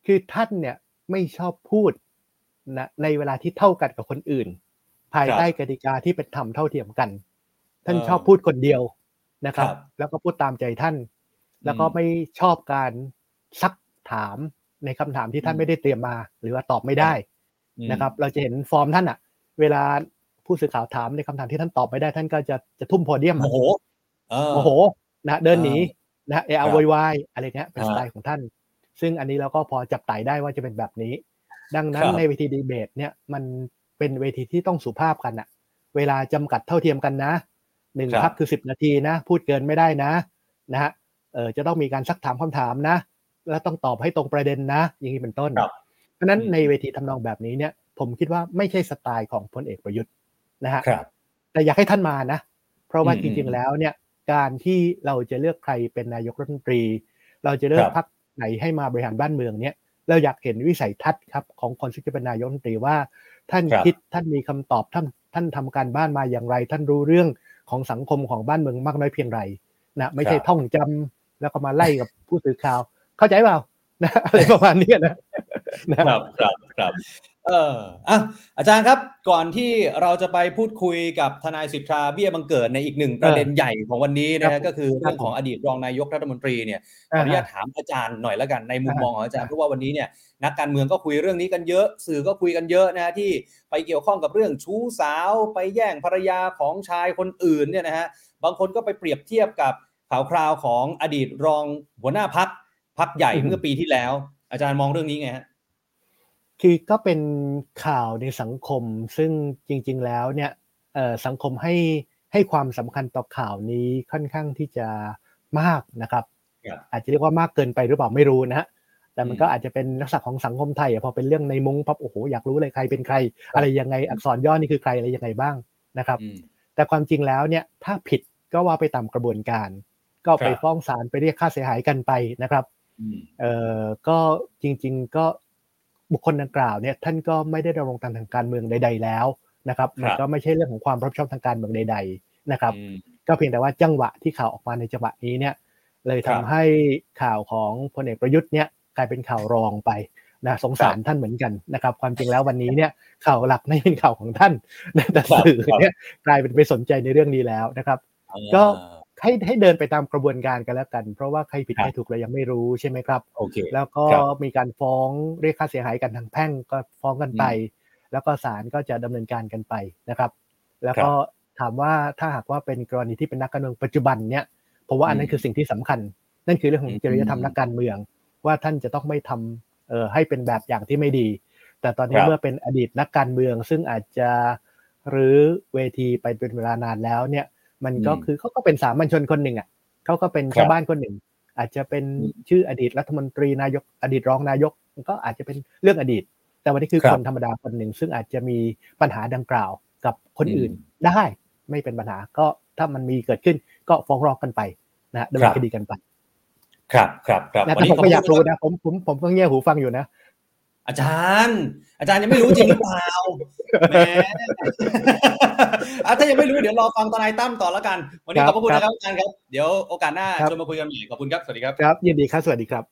คือท่านเนี่ยไม่ชอบพูดนะในเวลาที่เท่ากันกับคนอื่น ภายใต้กติกาที่เป็นธรรมเท่าเทียมกัน ท่านเออชอบพูดคนเดียวนะครับครับ แล้วก็พูดตามใจท่าน แล้วก็อืมไม่ชอบการซักถามในคำถามที่ท่านอืมไม่ได้เตรียมมา หรือว่าตอบไม่ได้อืมนะครับ เราจะเห็นฟอร์มท่านอะเวลา ผู้สื่อข่าวถามในคำถามที่ท่านตอบไม่ได้ท่านก็จะจะทุ่มโพเดียมอะโอ้โหเออโอ้โหนะเดินหนีอ่นะเอครัอาบโวยวายอะไรเงี้ยเป็นฮะสไตล์ของท่าน ซึ่งอันนี้เราก็พอจับไต่ได้ว่าจะเป็นแบบนี้ ดังนั้นครับในเวทีดีเบตเนี่ยมันเป็นเวทีที่ต้องสุภาพกันอะเวลาจำกัดเท่าเทียมกันนะหนึ่งครับพักคือสิบนาทีนะ พูดเกินไม่ได้นะนะฮะเออจะต้องมีการซักถามคำถามนะ แล้วต้องตอบให้ตรงประเด็นนะ อย่างนี้เป็นต้นครับเพราะฉะนั้นอืมในเวทีทำนองแบบนี้เนี่ย ผมคิดว่าไม่ใช่สไตล์ของพลเอกประยุทธ์ นะฮะครับแต่อยากให้ท่านมานะ เพราะว่าอืมจริงๆแล้วเนี่ยการที่เราจะเลือกใครเป็นนายกรัฐมนตรี เราจะเลือคกรับพรรคไหนให้มาบริหารบ้านเมืองเนี่ยเราอยากเห็นวิสัยทัศน์ครับของคนที่จะเป็นนายกรัฐมนตรีว่า ท่านครับคิดท่านมีคำตอบท่านท่านทำการบ้านมาอย่างไร ท่านรู้เรื่องของสังคมของบ้านเมืองมากน้อยเพียงไรนะไม่ใช่ครับท่องจำแล้วก็มาไล่กับผู้สื่อข่าว เข้าใจเปล่านะอะไรประมาณเนี้ยนะนะ ครับครับครับเอออะอาจารย์ครับก่อนที่เราจะไปพูดคุยกับทนายสิทธาเบี้ยบังเกิดในอีกหนึ่งประเด็นใหญ่ของวันนี้นะครัฮะบก็คือเรื่องของอดีตรองนายกรัฐมนตรีเนี่ยขออนุญาตถามอาจารย์หน่อยละกันในมุมมองของอาจารย์เพราะว่าวันนี้เนี่ยนักการเมืองก็คุยเรื่องนี้กันเยอะ สื่อก็คุยกันเยอะนะฮะที่ไปเกี่ยวข้องกับเรื่องชู้สาว ไปแย่งภรรยาของชายคนอื่นเนี่ยนะฮะบางคนก็ไปเปรียบเทียบกับข่าวคราวของอดีตรองหัวหน้าพักพักใหญ่อือฮึเมื่อปีที่แล้ว อาจารย์มองเรื่องนี้ไงฮะ คือก็เป็นข่าวในสังคม ซึ่งจริง ๆ แล้วเนี่ยเอ่อสังคมให้ให้ความสำคัญต่อข่าวนี้ค่อนข้างที่จะมากนะครับครับอาจจะเรียกว่ามากเกินไปหรือเปล่าไม่รู้นะฮะแต่มันอืมก็อาจจะเป็นลักษณะของสังคมไทยอะพอเป็นเรื่องในมุ้งปั๊บโอ้โหอยากรู้เลยใครเป็นใคร อะไรยังไงอักษรย่อนี่คือใครอะไรยังไงบ้างนะครับอืมแต่ความจริงแล้วเนี่ยถ้าผิดก็ว่าไปตามกระบวนการ ก็ไปครับฟ้องศาลไปเรียกค่าเสียหายกันไปนะครับอืมเอ่อก็จริง ๆ ก็ บุคคลดังกล่าวเนี่ยท่านก็ไม่ได้ดำรงตำแหน่งทางการเมืองใด ๆ แล้วนะครับมันก็ไม่ใช่เรื่องของความรับผิดชอบทางการเมืองใด ๆนะครับอืมก็เพียงแต่ว่าจังหวะที่ข่าวออกมาในจังหวะนี้เนี่ยเลยครัทำบให้ข่าวของพลเอกประยุทธ์เนี่ยกลายเป็นข่าวรองไปนะสงสารท่านเหมือนกันนะครับ ความจริงแล้ววันนี้เนี่ยข่าวหลักไม่เป็นข่าวของท่านนะแต่ครับสื่อครับเนี่ยกลายเป็นไปสนใจในเรื่องนี้แล้วนะครับ ก็อ่า ให้ให้เดินไปตามกระบวนการกันแล้วกัน เพราะว่าใครผิดครับใครถูกเรายังไม่รู้ใช่ไหมครับโอเคแล้วก็ครับมีการฟ้องเรียกค่าเสียหายกันทางแพ่งก็ฟ้องกันไป แล้วก็ศาลก็จะดำเนินการกันไปนะครับ แล้วก็ถามว่าถ้าหากว่าเป็นกรณีที่เป็นนักการเมืองปัจจุบันเนี่ยผมว่าอันนั้อืนมคือสิ่งที่สำคัญ นั่นคือเรื่องของอืมจริยธรรมนักการเมือง ว่าท่านจะต้องไม่ทำเอ่อให้เป็นแบบอย่างที่ไม่ดี แต่ตอนนี้ครับเมื่อเป็นอดีตนักการเมือง ซึ่งอาจจะรื้อเวทีไปเป็นเวลานานแล้วเนี่ย มันก็อืมคือเขาก็เป็นสามัญชนคนหนึ่งอะเขาก็เป็นครับชาวบ้านคนหนึ่ง อาจจะเป็นอืมชื่ออดีตรัฐมนตรีนายกอดีตรองนายกมันก็อาจจะเป็นเรื่องอดีต แต่วันนี้คือครับคนธรรมดาคนหนึ่ง ซึ่งอาจจะมีปัญหาดังกล่าวกับคนอืมอื่นได้ไม่เป็นปัญหาก็ถ้ามันมีเกิดขึ้นก็ฟ้องร้องกันไปนะฮะดำเนิครันบคดีกันไป ครับครับครับนะวันแต่นี้ผมก็อยากขบรู้คุณนะผมผมผมก็เงี่ยหูฟังอยู่นะ อาจารย์ อาจารย์ยังไม่รู้จริงหรือเปล่าแหมอะถ้ายังไม่รู้เดี๋ยวรอฟังทนายตั้มต่อแล้วกัน วันนี้คขรัอบบพระคุณครับนะครับอาจารย์ครับ เดี๋ยวโอกาสหน้าครับชวนมาคุยกันใหม่ขอบคุณครับ สวัสดีครับ ครับ ยินดีครับ สวัสดีครับ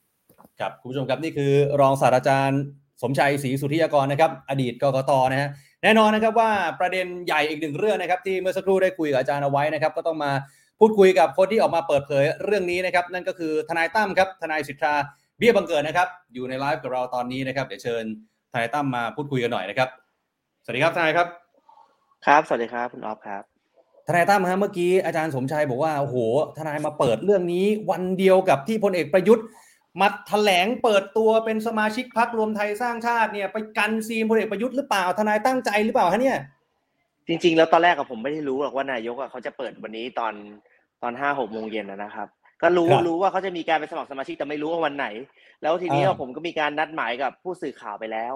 ครับ คุณผู้ชมครับนี่คือ รองศาสตราจารย์ สมชัยศรีสุทธิยากรนะครับ อดีตกกตนะฮะ แน่นอนนะครับว่าประเด็นใหญ่อีกหนึ่งเรื่องนะครับ ที่เมื่อสักครู่ได้คุยกับอาจารย์เอาไว้นะครับ ก็ต้องมาพูดคุยกับคนที่ออกมาเปิดเผยเรื่องนี้นะครับ นั่นก็คือทนายตั้มครับ ทนายสิทธา เบี้ยบังเกิดนะครับอยู่ในไลฟ์กับเราตอนนี้นะครับเดี๋ยวเชิญทนายตั้มมาพูดคุยกันหน่อยนะครับ สวัสดีครับทนายครับ ครับ สวัสดีครับคุณออฟครับทนายตั้มฮะเมื่อกี้อาจารย์สมชัยบอกว่าโอ้โหทนายมาเปิดเรื่องนี้ วันเดียวกับที่พลเอกประยุทธ์มาแถลงเปิดตัวเป็นสมาชิกพรรครวมไทยสร้างชาติเนี่ยไปกันซีนพลเอกประยุทธ์หรือเปล่าทนายตั้งใจหรือเปล่าฮะเนี่ยจริง ๆ แล้วตอนแรกอะผมไม่ได้รู้หรอกว่านายกอะเขาจะเปิดวันนี้ตอนตอนห้าหกโมงเย็นนะนะครับ ก็รู้ครับรู้ว่าเขาจะมีการไปสมัครสมาชิกแต่ไม่รู้ว่าวันไหน แล้วทีนี้อ่าผมก็มีการนัดหมายกับผู้สื่อข่าวไปแล้ว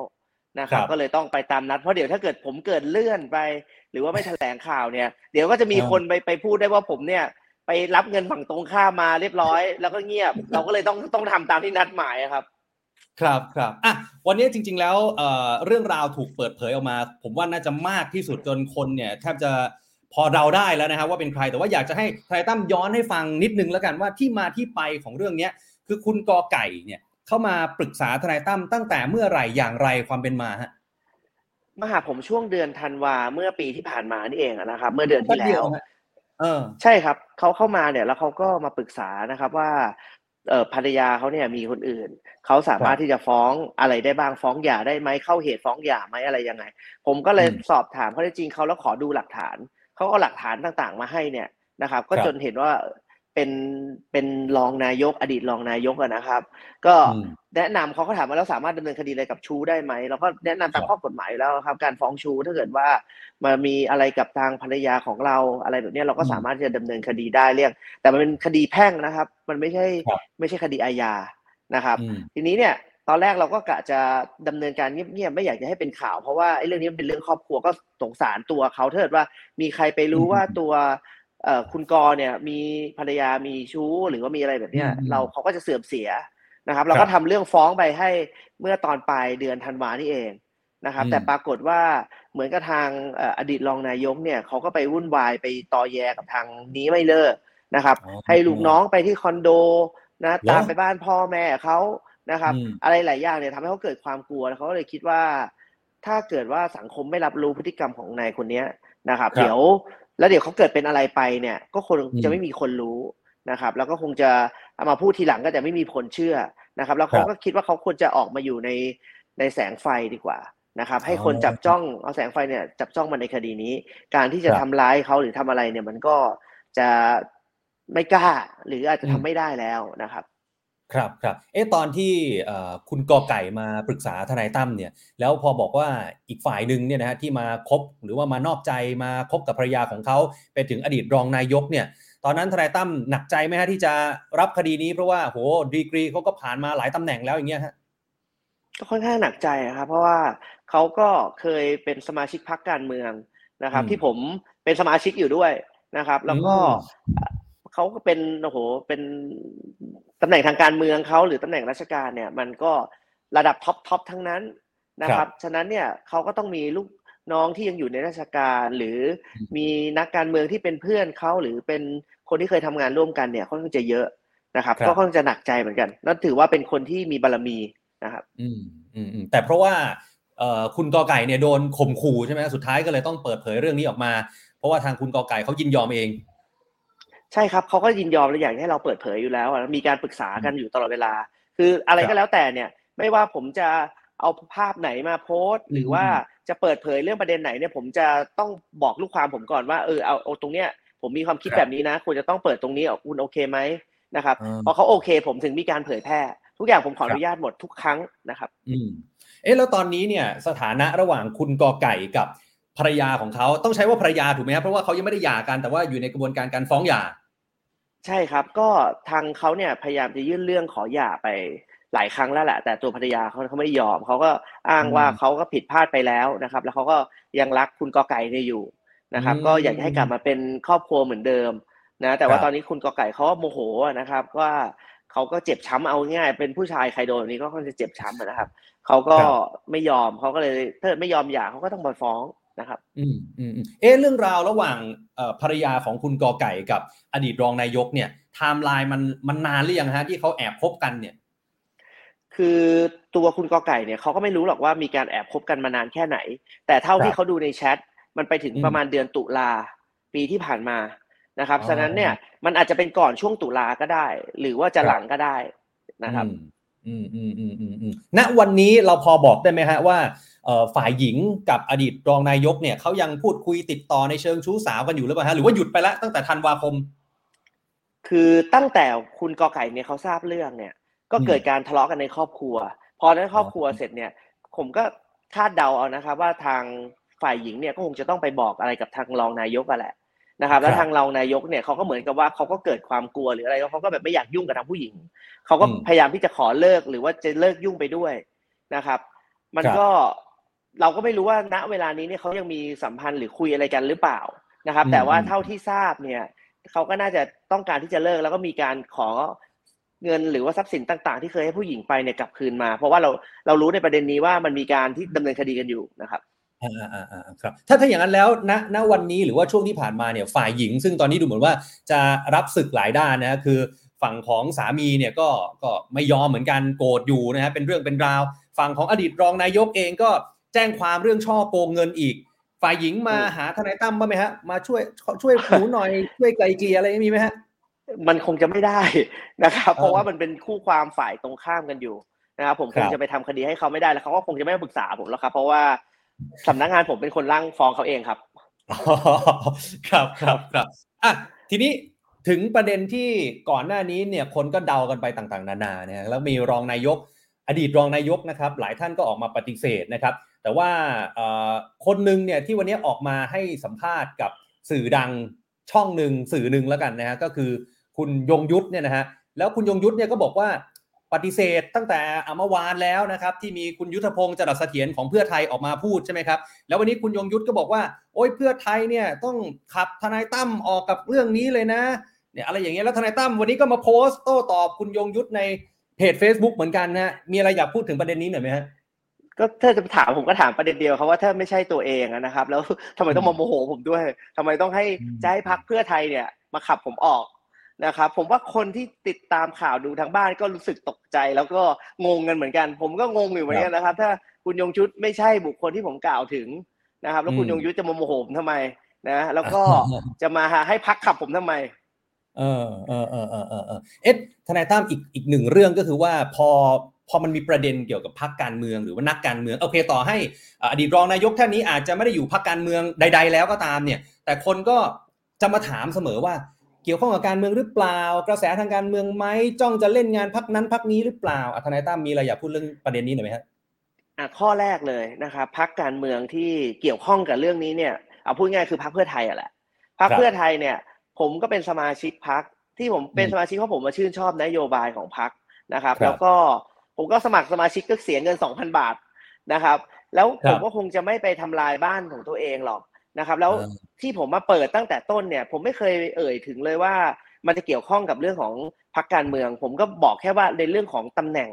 นะคครัรับบก็เลยต้องไปตามนัดเพราะเดี๋ยวถ้าเกิดผมเกิดเลื่อนไป หรือว่าไม่แถลงข่าวเนี่ย เดี๋ยวก็จะมีอ่าคนไปไปพูดได้ว่าผมเนี่ย ไปรับเงินฝั่งตรงข้ามมาเรียบร้อย แล้วก็เงียบ เราก็เลยต้องต้องทำตามที่นัดหมายอะครับ ครับครับอะวันนี้จริง ๆ แล้วเอ่อเรื่องราวถูกเปิดเผยออกมา ผมว่าน่าจะมากที่สุดจนคนเนี่ยแทบจะ พอเราได้แล้วนะครับว่าเป็นใครแต่ว่าอยากจะให้ทนายตั้มย้อนให้ฟังนิดนึงแล้วกันว่าที่มาที่ไปของเรื่องเนี้ยคือคุณกอไก่เนี่ยเข้ามาปรึกษาทนายตั้มตั้งแต่เมื่อไหร่อย่างไรความเป็นมาฮะมาหาผมช่วงเดือนธันวาเมื่อปีที่ผ่านมานี่เองอะนะครับ เมื่อเดือนที่แป๊บเดีแล้ยววฮะเออ ใช่ครับเขาเข้ามาเนี่ย แล้วเขาก็มาปรึกษานะครับว่าเอ่อภรรยาเขาเนี่ยมีคนอื่นเขาสามารถที่จะฟ้องอะไรได้บ้างฟ้องหย่าได้ไหมเข้าเหตุฟ้องหย่าไหมอะไรยังไง ผมก็เลยอืมสอบถามข้อเท็จจริงเขาแล้วขอดูหลักฐาน เขาก็เอาหลักฐานต่างๆ มาให้เนี่ยนะครับ ก็ครับจนเห็นว่าเป็นเป็นรองนายกอดีตรองนายกอะนะครับ ก็อืมแนะนำเขาก็ถามว่าเราสามารถดำเนินคดีอะไรกับชู้ได้ไหมเราก็แนะนำตามครับข้อกฎหมายอยู่แล้วครับ การฟ้องชู้ถ้าเกิดว่ามามีอะไรกับทางภรรยาของเราอะไรแบบเนี้ยเราก็อืมสามารถที่จะดำเนินคดีได้เรียก แต่มันเป็นคดีแพ่งนะครับ มันไม่ใช่ครับไม่ใช่คดีอาญานะครับอืมทีนี้เนี่ย ตอนแรกเราก็กะจะดำเนินการเงียบๆไม่อยากจะให้เป็นข่าว เพราะว่าไอ้เรื่องนี้มันเป็นเรื่องครอบครัวก็สงสารตัวเขาถ้าเกิดว่า มีใครไปรู้อืมว่าตัวเอ่อคุณกรเนี่ยมีภรรยามีชู้หรือว่ามีอะไรแบบเนี้ยอืมเราเขาก็จะเสื่อมเสียนะครับ เราก็ทำเรื่องฟ้องไปให้เมื่อตอนปลายเดือนธันวานี่เองนะครับอืมแต่ปรากฏว่าเหมือนกับทางเอ่ออดีตรองนายกเนี่ยเขาก็ไปวุ่นวายไปตอแยกับทางนี้ไม่เลิกนะครับอ๋อให้ลูกน้องไปที่คอนโดนะเหรอตามไปบ้านพ่อแม่เขา นะครับอืมอะไรหลายอย่างเนี่ยทำให้เขาเกิดความกลัวแล้วเขาก็เลยคิดว่า ถ้าเกิดว่าสังคมไม่รับรู้พฤติกรรมของนายคนเนี้ยนะครับครับเดี๋ยวแล้วเดี๋ยวเขาเกิดเป็นอะไรไปเนี่ย ก็คงอืมจะไม่มีคนรู้นะครับ แล้วก็คงจะเอามาพูดทีหลังก็จะไม่มีคนเชื่อนะครับ แล้วเขาครับก็คิดว่าเขาควรจะออกมาอยู่ในในแสงไฟดีกว่านะครับ ให้คนอ๋อจับจ้องเอาแสงไฟเนี่ยจับจ้องมาในคดีนี้ การที่จะครับทำร้ายเขาหรือทำอะไรเนี่ยมันก็จะไม่กล้าหรืออาจจะอืทำมไม่ได้แล้วนะครับ ครับครับเอ๊ะตอนที่เอ่อคุณกอไก่มาปรึกษาทนายตั้มเนี่ย แล้วพอบอกว่าอีกฝ่ายหนึ่งเนี่ยนะฮะที่มาคบหรือว่ามานอกใจมาคบกับภรรยาของเขาเป็นถึงอดีตรองนายกเนี่ย ตอนนั้นทนายตั้มหนักใจไหมฮะที่จะรับคดีนี้เพราะว่าโหดีกรีเขาก็ผ่านมาหลายตำแหน่งแล้วอย่างเงี้ยฮะก็ค่อนข้างหนักใจนะครับเพราะว่าเขาก็เคยเป็นสมาชิกพรรคการเมืองนะครับอืมที่ผมเป็นสมาชิกอยู่ด้วยนะครับ แล้วก็อืม เอ่อเขาก็เป็นโอ้โหเป็นตำแหน่งทางการเมืองเขาหรือตำแหน่งราชการเนี่ยมันก็ระดับ top top ทั้งนั้นนะครับ ฉะนั้นเนี่ยเขาก็ต้องมีลูกน้องที่ยังอยู่ในราชการหรือมีนักการเมืองที่เป็นเพื่อนเขาหรือเป็นคนที่เคยทำงานร่วมกันเนี่ยค่อนข้างจะเยอะนะครับครับ ก็ค่อนข้างจะหนักใจเหมือนกันนั่นถือว่าเป็นคนที่มีบารมีนะครับ อืมอืมอืมแต่เพราะว่าเอ่อคุณกอไก่เนี่ยโดนข่มขู่ใช่ไหมสุดท้ายก็เลยต้องเปิดเผยเรื่องนี้ออกมา เพราะว่าทางคุณกอไก่เขายินยอมเอง ใช่ครับเขาก็ยินยอมและอยากให้เราเปิดเผยอยู่แล้วอะมีการปรึกษากันอยู่ตลอดเวลา คืออะไรครัก็บแล้วแต่เนี่ย ไม่ว่าผมจะเอาภาพไหนมาโพสต์ หรือว่าอืมจะเปิดเผยเรื่องประเด็นไหนเนี่ย ผมจะต้องบอกลูกความผมก่อนว่าเออเอาเอาตรงเนี้ยผมมีความคิดครับแบบนี้นะควรจะต้องเปิดตรงนี้คุณโอเคไหมนะครับอ่าพอเขาโอเค ผมถึงมีการเผยแพร่ ทุกอย่างผมขอคอรับนุญาตหมดทุกครั้งนะครับ อืมเอ๊ะแล้วตอนนี้เนี่ยสถานะระหว่างคุณกอไก่กับภรรยาของเขาต้องใช้ว่าภรรยาถูกไหมครับเพราะว่าเขายังไม่ได้หย่ากันแต่ว่าอยู่ในกระบวนการการฟ้องหย่า ใช่ครับ ก็ทางเขาเนี่ยพยายามจะยื่นเรื่องขอหย่าไปหลายครั้งแล้วแหละ แต่ตัวภรรยาเขาเขาไม่ยอมเขาก็อ้างว่าอืมเขาก็ผิดพลาดไปแล้วนะครับ แล้วเขาก็ยังรักคุณกอไก่เนี่ยอยู่นะครับอืมก็อยากจะให้กลับมาเป็นครอบครัวเหมือนเดิมนะแต่ว่าครับตอนนี้คุณกอไก่เขาก็โมโหอะนะครับว่าเขาก็เจ็บช้ำเอาง่ายๆเป็นผู้ชายใครโดนแบบนี้ก็ค่อนข้างจะเจ็บช้ำอะนะครับเขาก็ครับไม่ยอมเขาก็เลยถ้าไม่ยอมหย่าเขาก็ต้องมาฟ้อง นะครับ อืมอืมอืมเอ๊ะเรื่องราวระหว่างเอ่อภรรยาของคุณกอไก่กับอดีตรองนายกเนี่ยไทม์ไลน์มันมันนานหรือยังฮะที่เขาแอบคบกันเนี่ย คือตัวคุณกอไก่เนี่ยเขาก็ไม่รู้หรอกว่ามีการแอบคบกันมานานแค่ไหน แต่เท่าครับที่เขาดูในแชทมันไปถึงอืมประมาณเดือนตุลาปีที่ผ่านมานะครับอ๋อฉะนั้นเนี่ยมันอาจจะเป็นก่อนช่วงตุลาก็ได้ หรือว่าจะครับหลังก็ได้นะครับอืมอืมอืมอืมอืมอืมณวันนี้เราพอบอกได้ไหมฮะว่าเอ่อ ฝ่ายหญิงกับอดีตรองนายกเนี่ยเขายังพูดคุยติดต่อในเชิงชู้สาวกันอยู่หรือเปล่าฮะหรือว่าหยุดไปแล้วตั้งแต่ธันวาคม คือตั้งแต่คุณกอไก่เนี่ยเขาทราบเรื่องเนี่ย ก็อืมเกิดการทะเลาะกันในครอบครัว พอในครอบครัวอ๋อเสร็จเนี่ย ผมก็คาดเดาเอานะครับ ว่าทางฝ่ายหญิงเนี่ยก็คงจะต้องไปบอกอะไรกับทางรองนายกอะแหละนะครับแล้วครับทางรองนายกเนี่ยเขาก็เหมือนกับว่าเขาก็เกิดความกลัวหรืออะไรแล้วเขาก็แบบไม่อยากยุ่งกับทางผู้หญิงเขาก็อืมพยายามที่จะขอเลิกหรือว่าจะเลิกยุ่งไปด้วยนะครับ มันครับก็ เราก็ไม่รู้ว่าณเวลานี้เนี่ยเขายังมีสัมพันธ์หรือคุยอะไรกันหรือเปล่านะครับอืมแต่ว่าอืมเท่าที่ทราบเนี่ยเขาก็น่าจะต้องการที่จะเลิกแล้วก็มีการขอเงินหรือว่าทรัพย์สินต่าง ๆ ที่เคยให้ผู้หญิงไปเนี่ยกลับคืนมา เพราะว่าเราเรารู้ในประเด็นนี้ว่ามันมีการที่ดำเนินคดีกันอยู่นะครับอ่าอ่าอ่าอ่าครับถ้าถ้าอย่างนั้นแล้วณณวันนี้หรือว่าช่วงที่ผ่านมาเนี่ยฝ่ายหญิง ซึ่งตอนนี้ดูเหมือนว่าจะรับศึกหลายด้านนะคือฝั่งของสามีเนี่ยก็ก็ไม่ยอมเหมือนกันโกรธอยู่นะฮะเป็นเรื่องเป็นราว ฝั่งของอดีตรองนายกเองก็ แจ้งความเรื่องช่อโกงเงินอีก ฝ่ายหญิงมาอืมหาทนายตั้มบ้างไหมฮะ มาช่วยช่วยหนูหน่อยช่วยไกลเกลี่ยอะไรมีไหมฮะ มันคงจะไม่ได้นะครับเออเพราะว่ามันเป็นคู่ความฝ่ายตรงข้ามกันอยู่นะครับผมคครับงจะไปทำคดีให้เขาไม่ได้แล้วเขาก็คงจะไม่มาปรึกษาผมแล้วครับ เพราะว่าสำนักงานผมเป็นคนร่างฟ้องเขาเองครับอ๋อครับครับครับอะทีนี้ถึงประเด็นที่ก่อนหน้านี้เนี่ยคนก็เดากันไปต่างๆ นานาเนี่ยแล้วมีรองนายก อดีตรองนายกนะครับ หลายท่านก็ออกมาปฏิเสธนะครับ แต่ว่าคนหนึ่งเนี่ยที่วันนี้ออกมาให้สัมภาษณ์กับสื่อดังช่องหนึ่งสื่อหนึ่งแล้วกันนะฮะก็คือคุณยงยุทธเนี่ยนะฮะแล้วคุณยงยุทธเนี่ยก็บอกว่าปฏิเสธตั้งแต่อเมื่อวานแล้วนะครับที่มีคุณยุทธพงศ์จรัสเสถียรของเพื่อไทยออกมาพูดใช่ไหมครับแล้ววันนี้คุณยงยุทธก็บอกว่าโอ้ยเพื่อไทยเนี่ยต้องขับทนายตั้มออกกับเรื่องนี้เลยนะเนี่ยอะไรอย่างเงี้ยแล้วทนายตั้มวันนี้ก็มาโพสต์โต้ตอบคุณยงยุทธในเพจ Facebook เหมือนกันนะมีอะไรอยากพูดถึงประเด็นนี้หน่อยไหมฮะ ก็ถ้าจะถามผมก็ถามประเด็นเดียวครับว่าถ้าไม่ใช่ตัวเองอะนะครับ แล้วทำไมต้องมาโมโหผมด้วยทำไมต้องให้อืมจะให้พักเพื่อไทยเนี่ย มาขับผมออกนะครับผมว่าคนที่ติดตามข่าวดูทางบ้านก็รู้สึกตกใจ แล้วก็งงกันเหมือนกัน ผมก็งงอยู่เหมือนกันนะครับ ถ้าคุณยงชุดไม่ใช่บุคคลที่ผมกล่าวถึงนะครับ แล้วคุณอืมยงยุทธจะมาโมโหผมทำไมนะ แล้วก็จะมาให้พักขับผมทำไม เออเออเออเออเออเออเอ๊ะทนายตั้มอีกอีกหนึ่งเรื่องก็คือว่าพอ พอมันมีประเด็นเกี่ยวกับพรรคการเมืองหรือว่านักการเมืองโอเคต่อให้อ่าอดีตรองนายกท่านนี้อาจจะไม่ได้อยู่พรรคการเมืองใด ๆ แล้วก็ตามเนี่ย แต่คนก็จะมาถามเสมอว่าเกี่ยวข้องกับการเมืองหรือเปล่า กระแสทางการเมืองไหมจ้องจะเล่นงานพรรคนั้นพรรคนี้หรือเปล่าอะทนายตั้มมีอะไรอยากพูดเรื่องประเด็นนี้หน่อยไหมฮะอะข้อแรกเลยนะครับพักการเมืองที่เกี่ยวข้องกับเรื่องนี้เนี่ยเอาพูดง่ายๆคือพักเพื่อไทยอะแหละพักครับเพื่อไทยเนี่ย ผมก็เป็นสมาชิกพักที่ผมเป็นอืมสมาชิกเพราะผมมาชื่นชอบนโยบายของพักนะครับครับแล้วก็ ผมก็สมัครสมาชิกก็เสียเงินสองพันบาทนะครับ แล้วครัผบมก็คงจะไม่ไปทำลายบ้านของตัวเองหรอกนะครับ แล้วอ่าที่ผมมาเปิดตั้งแต่ต้นเนี่ย ผมไม่เคยเอ่ยถึงเลยว่า มันจะเกี่ยวข้องกับเรื่องของพักการเมือง ผมก็บอกแค่ว่าในเรื่องของตำแหน่ง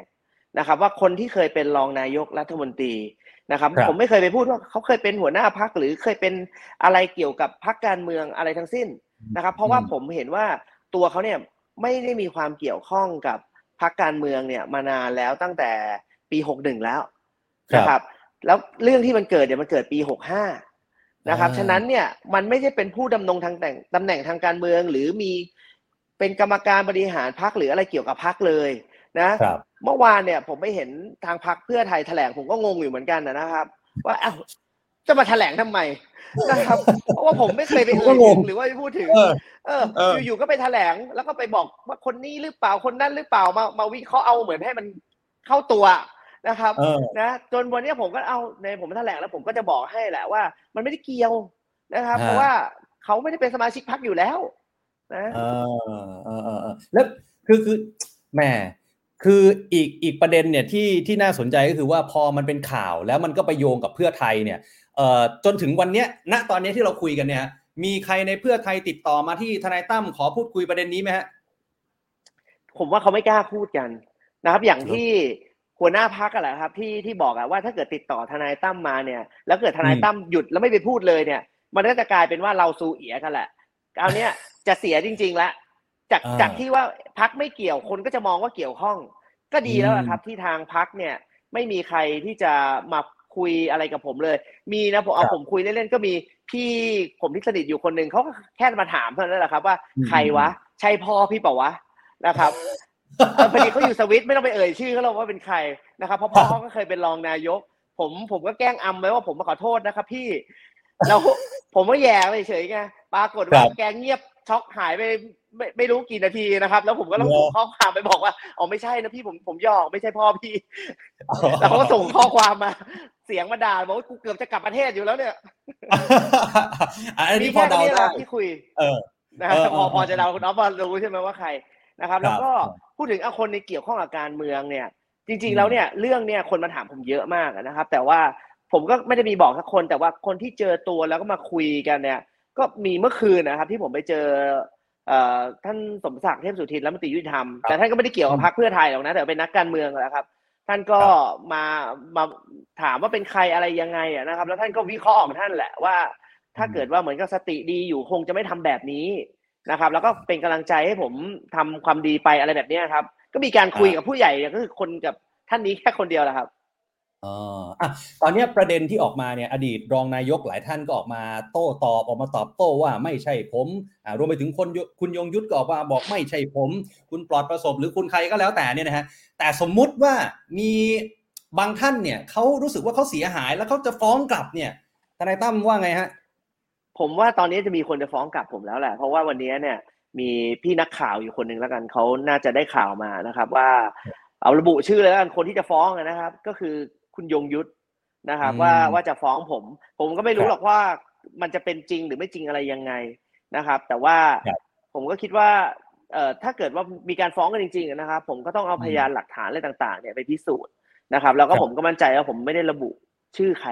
นะครับ ว่าคนที่เคยเป็นรองนายกรัฐมนตรีนะครับครับ ผมไม่เคยไปพูดว่าเขาเคยเป็นหัวหน้าพักหรือเคยเป็นอะไรเกี่ยวกับพักการเมืองอะไรทั้งสิ้นนะครับ เพราะว่าผมเห็นว่าตัวเขาเนี่ยไม่ได้มีความเกี่ยวข้องกับ พักการเมืองเนี่ยมานานแล้วตั้งแต่ปีหกหนึ่งแล้วครับนะครับ แล้วเรื่องที่มันเกิดเนี่ยมันเกิดปีหกห้านะครับอ่าฉะนั้นเนี่ยมันไม่ใช่เป็นผู้ดำรงทางแต่งตำแหน่งทางการเมือง หรือมีเป็นกรรมการบริหารพักหรืออะไรเกี่ยวกับพักเลยนะครับเมื่อวานเนี่ยผมไปเห็นทางพักเพื่อไทยแถลงผมก็งงอยู่เหมือนกันนะครับ ว่าเอ้า จะมาแถลงทำไมนะครับเพราะว่าผมไม่เคยไปผมเอ่ก็ยงถึงงหรือว่าไปพูดถึงเออเออเออ อยู่ๆก็ไปแถลงแล้วก็ไปบอกว่าคนนี้หรือเปล่าคนนั้นหรือเปล่ามามาวิเคราะห์เอาเหมือนให้มันเข้าตัวนะครับเออนะจนวันเนี้ยผมก็เอาในผมแถลงแล้วผมก็จะบอกให้แหละว่า มันไม่ได้เกี่ยวนะครับฮะเพราะว่าเขาไม่ได้เป็นสมาชิกพรรคอยู่แล้ว นะเออเออเออเออแล้วคือคือแหมคืออีกอีกประเด็นเนี่ยที่ที่น่าสนใจก็คือว่าพอมันเป็นข่าวแล้วมันก็ไปโยงกับเพื่อไทยเนี่ยเอ่อ จนถึงวันเนี้ยณตอนเนี้ยที่เราคุยกันเนี่ย มีใครในเพื่อไทยติดต่อมาที่ทนายตั้มขอพูดคุยประเด็นนี้ไหมฮะผมว่าเขาไม่กล้าพูดกันนะครับ อย่างเหรอที่หัวหน้าพักอะแหละครับ ที่ที่บอกอะว่าถ้าเกิดติดต่อทนายตั้มมาเนี่ย แล้วเกิดทนายอืมตั้มหยุดแล้วไม่ไปพูดเลยเนี่ย มันก็จะกลายเป็นว่าเราซูเอียกันแหละคราวเนี้ยจะเสียจริงๆแล้วจากอ่าจากที่ว่าพักไม่เกี่ยวคนก็จะมองว่าเกี่ยวข้อง ก็ดีแล้วอืมนะครับ ที่ทางพักเนี่ยไม่มีใครที่จะมา คุยอะไรกับผมเลย มีนะผมเอาครับผมคุยเล่นๆก็มีพี่ผมที่สนิทอยู่คนหนึ่งเขาก็แค่มาถามเท่านั้นแหละครับ ว่าอืมใครวะ ใช่พ่อพี่เปล่าวะนะครับเออพอดีเขาอยู่สวิตไม่ต้องไปเอ่ยชื่อเขาหรอกว่าเป็นใครนะครับเพราะพ่อเขาก็เคยเป็นรองนายก ผมผมก็แกล้งอำไว้ว่าผมมาขอโทษนะครับ พี่แล้วผมก็แย่ไปเฉยๆไงปรากฏว่าครับแกเงียบช็อกหายไปไม่ไม่รู้กี่นาทีนะครับ แล้วผมก็ต้องเหรอส่งข้อความไปบอกว่าอ๋อไม่ใช่นะพี่ผมผมหยอกไม่ใช่พ่อพี่แล้วเขาก็ส่งข้อความมา เสียงมาด่าบอกว่ากูเกือบจะกลับประเทศอยู่แล้วเนี่ยอันมีนี้พอแค่เดานี้แหได้ละที่คุย เออนะครับเออพอเออพอจะเดาคุณอ๊อฟว่ารู้ใช่ไหมว่าใครนะครับครับ แล้วก็พูดถึงเอาคนในเกี่ยวข้องกับการเมืองเนี่ย จริงอืๆมแล้วเนี่ยเรื่องเนี่ยคนมาถามผมเยอะมากนะครับ แต่ว่าผมก็ไม่ได้มีบอกสักคน แต่ว่าคนที่เจอตัวแล้วก็มาคุยกันเนี่ย ก็มีเมื่อคืนนะครับ ที่ผมไปเจอเอ่อท่านสมศักดิ์เทพสุทินรัฐมนตรียุติธรรมแต่ท่านก็ไม่ได้เกี่ยวกับพรรคเพื่อไทยหรอกนะแต่เป็นนักการเมืองแหละครับ ท่านก็มามาถามว่าเป็นใครอะไรยังไงอะนะครับ แล้วท่านก็วิเคราะห์ของท่านแหละว่า ถ้าเกิดว่าเหมือนกับสติดีอยู่คงจะไม่ทำแบบนี้นะครับ แล้วก็เป็นกำลังใจให้ผมทำความดีไปอะไรแบบเนี้ยครับ ก็มีการคุยกับผู้ใหญ่ก็คือคนกับท่านนี้แค่คนเดียวแหละครับ อ๋ออะตอนเนี้ยประเด็นที่ออกมาเนี่ยอดีตรองนายกหลายท่านก็ออกมาโต้ตอบออกมาตอบโต้ว่าไม่ใช่ผมอ่ารวมไปถึงคนยคุณยงยุทธก็ออกมาบอกไม่ใช่ผม คุณปลอดประสบหรือคุณใครก็แล้วแต่เนี่ยนะฮะแต่สมมุติว่ามีบางท่านเนี่ยเขารู้สึกว่าเขาเสียหายแล้วเขาจะฟ้องกลับเนี่ยทนายตั้มว่าไงฮะผมว่าตอนนี้จะมีคนจะฟ้องกลับผมแล้วแหละ เพราะว่าวันนี้เนี่ยมีพี่นักข่าวอยู่คนหนึ่งแล้วกันเขาน่าจะได้ข่าวมานะครับ ว่าเอาระบุชื่อเลยแล้วกันคนที่จะฟ้องนะครับ ก็คือ คุณยงยุทธนะครับอืมว่าว่าจะฟ้องผม ผมก็ไม่รู้ครับหรอกว่ามันจะเป็นจริงหรือไม่จริงอะไรยังไงนะครับ แต่ว่าครับผมก็คิดว่าเอ่อถ้าเกิดว่ามีการฟ้องกันจริงๆนะครับ ผมก็ต้องเอาอืมพยานหลักฐานอะไรต่างๆ เนี่ยไปพิสูจน์นะครับ แล้วก็ครับผมก็มั่นใจว่าผมไม่ได้ระบุชื่อใคร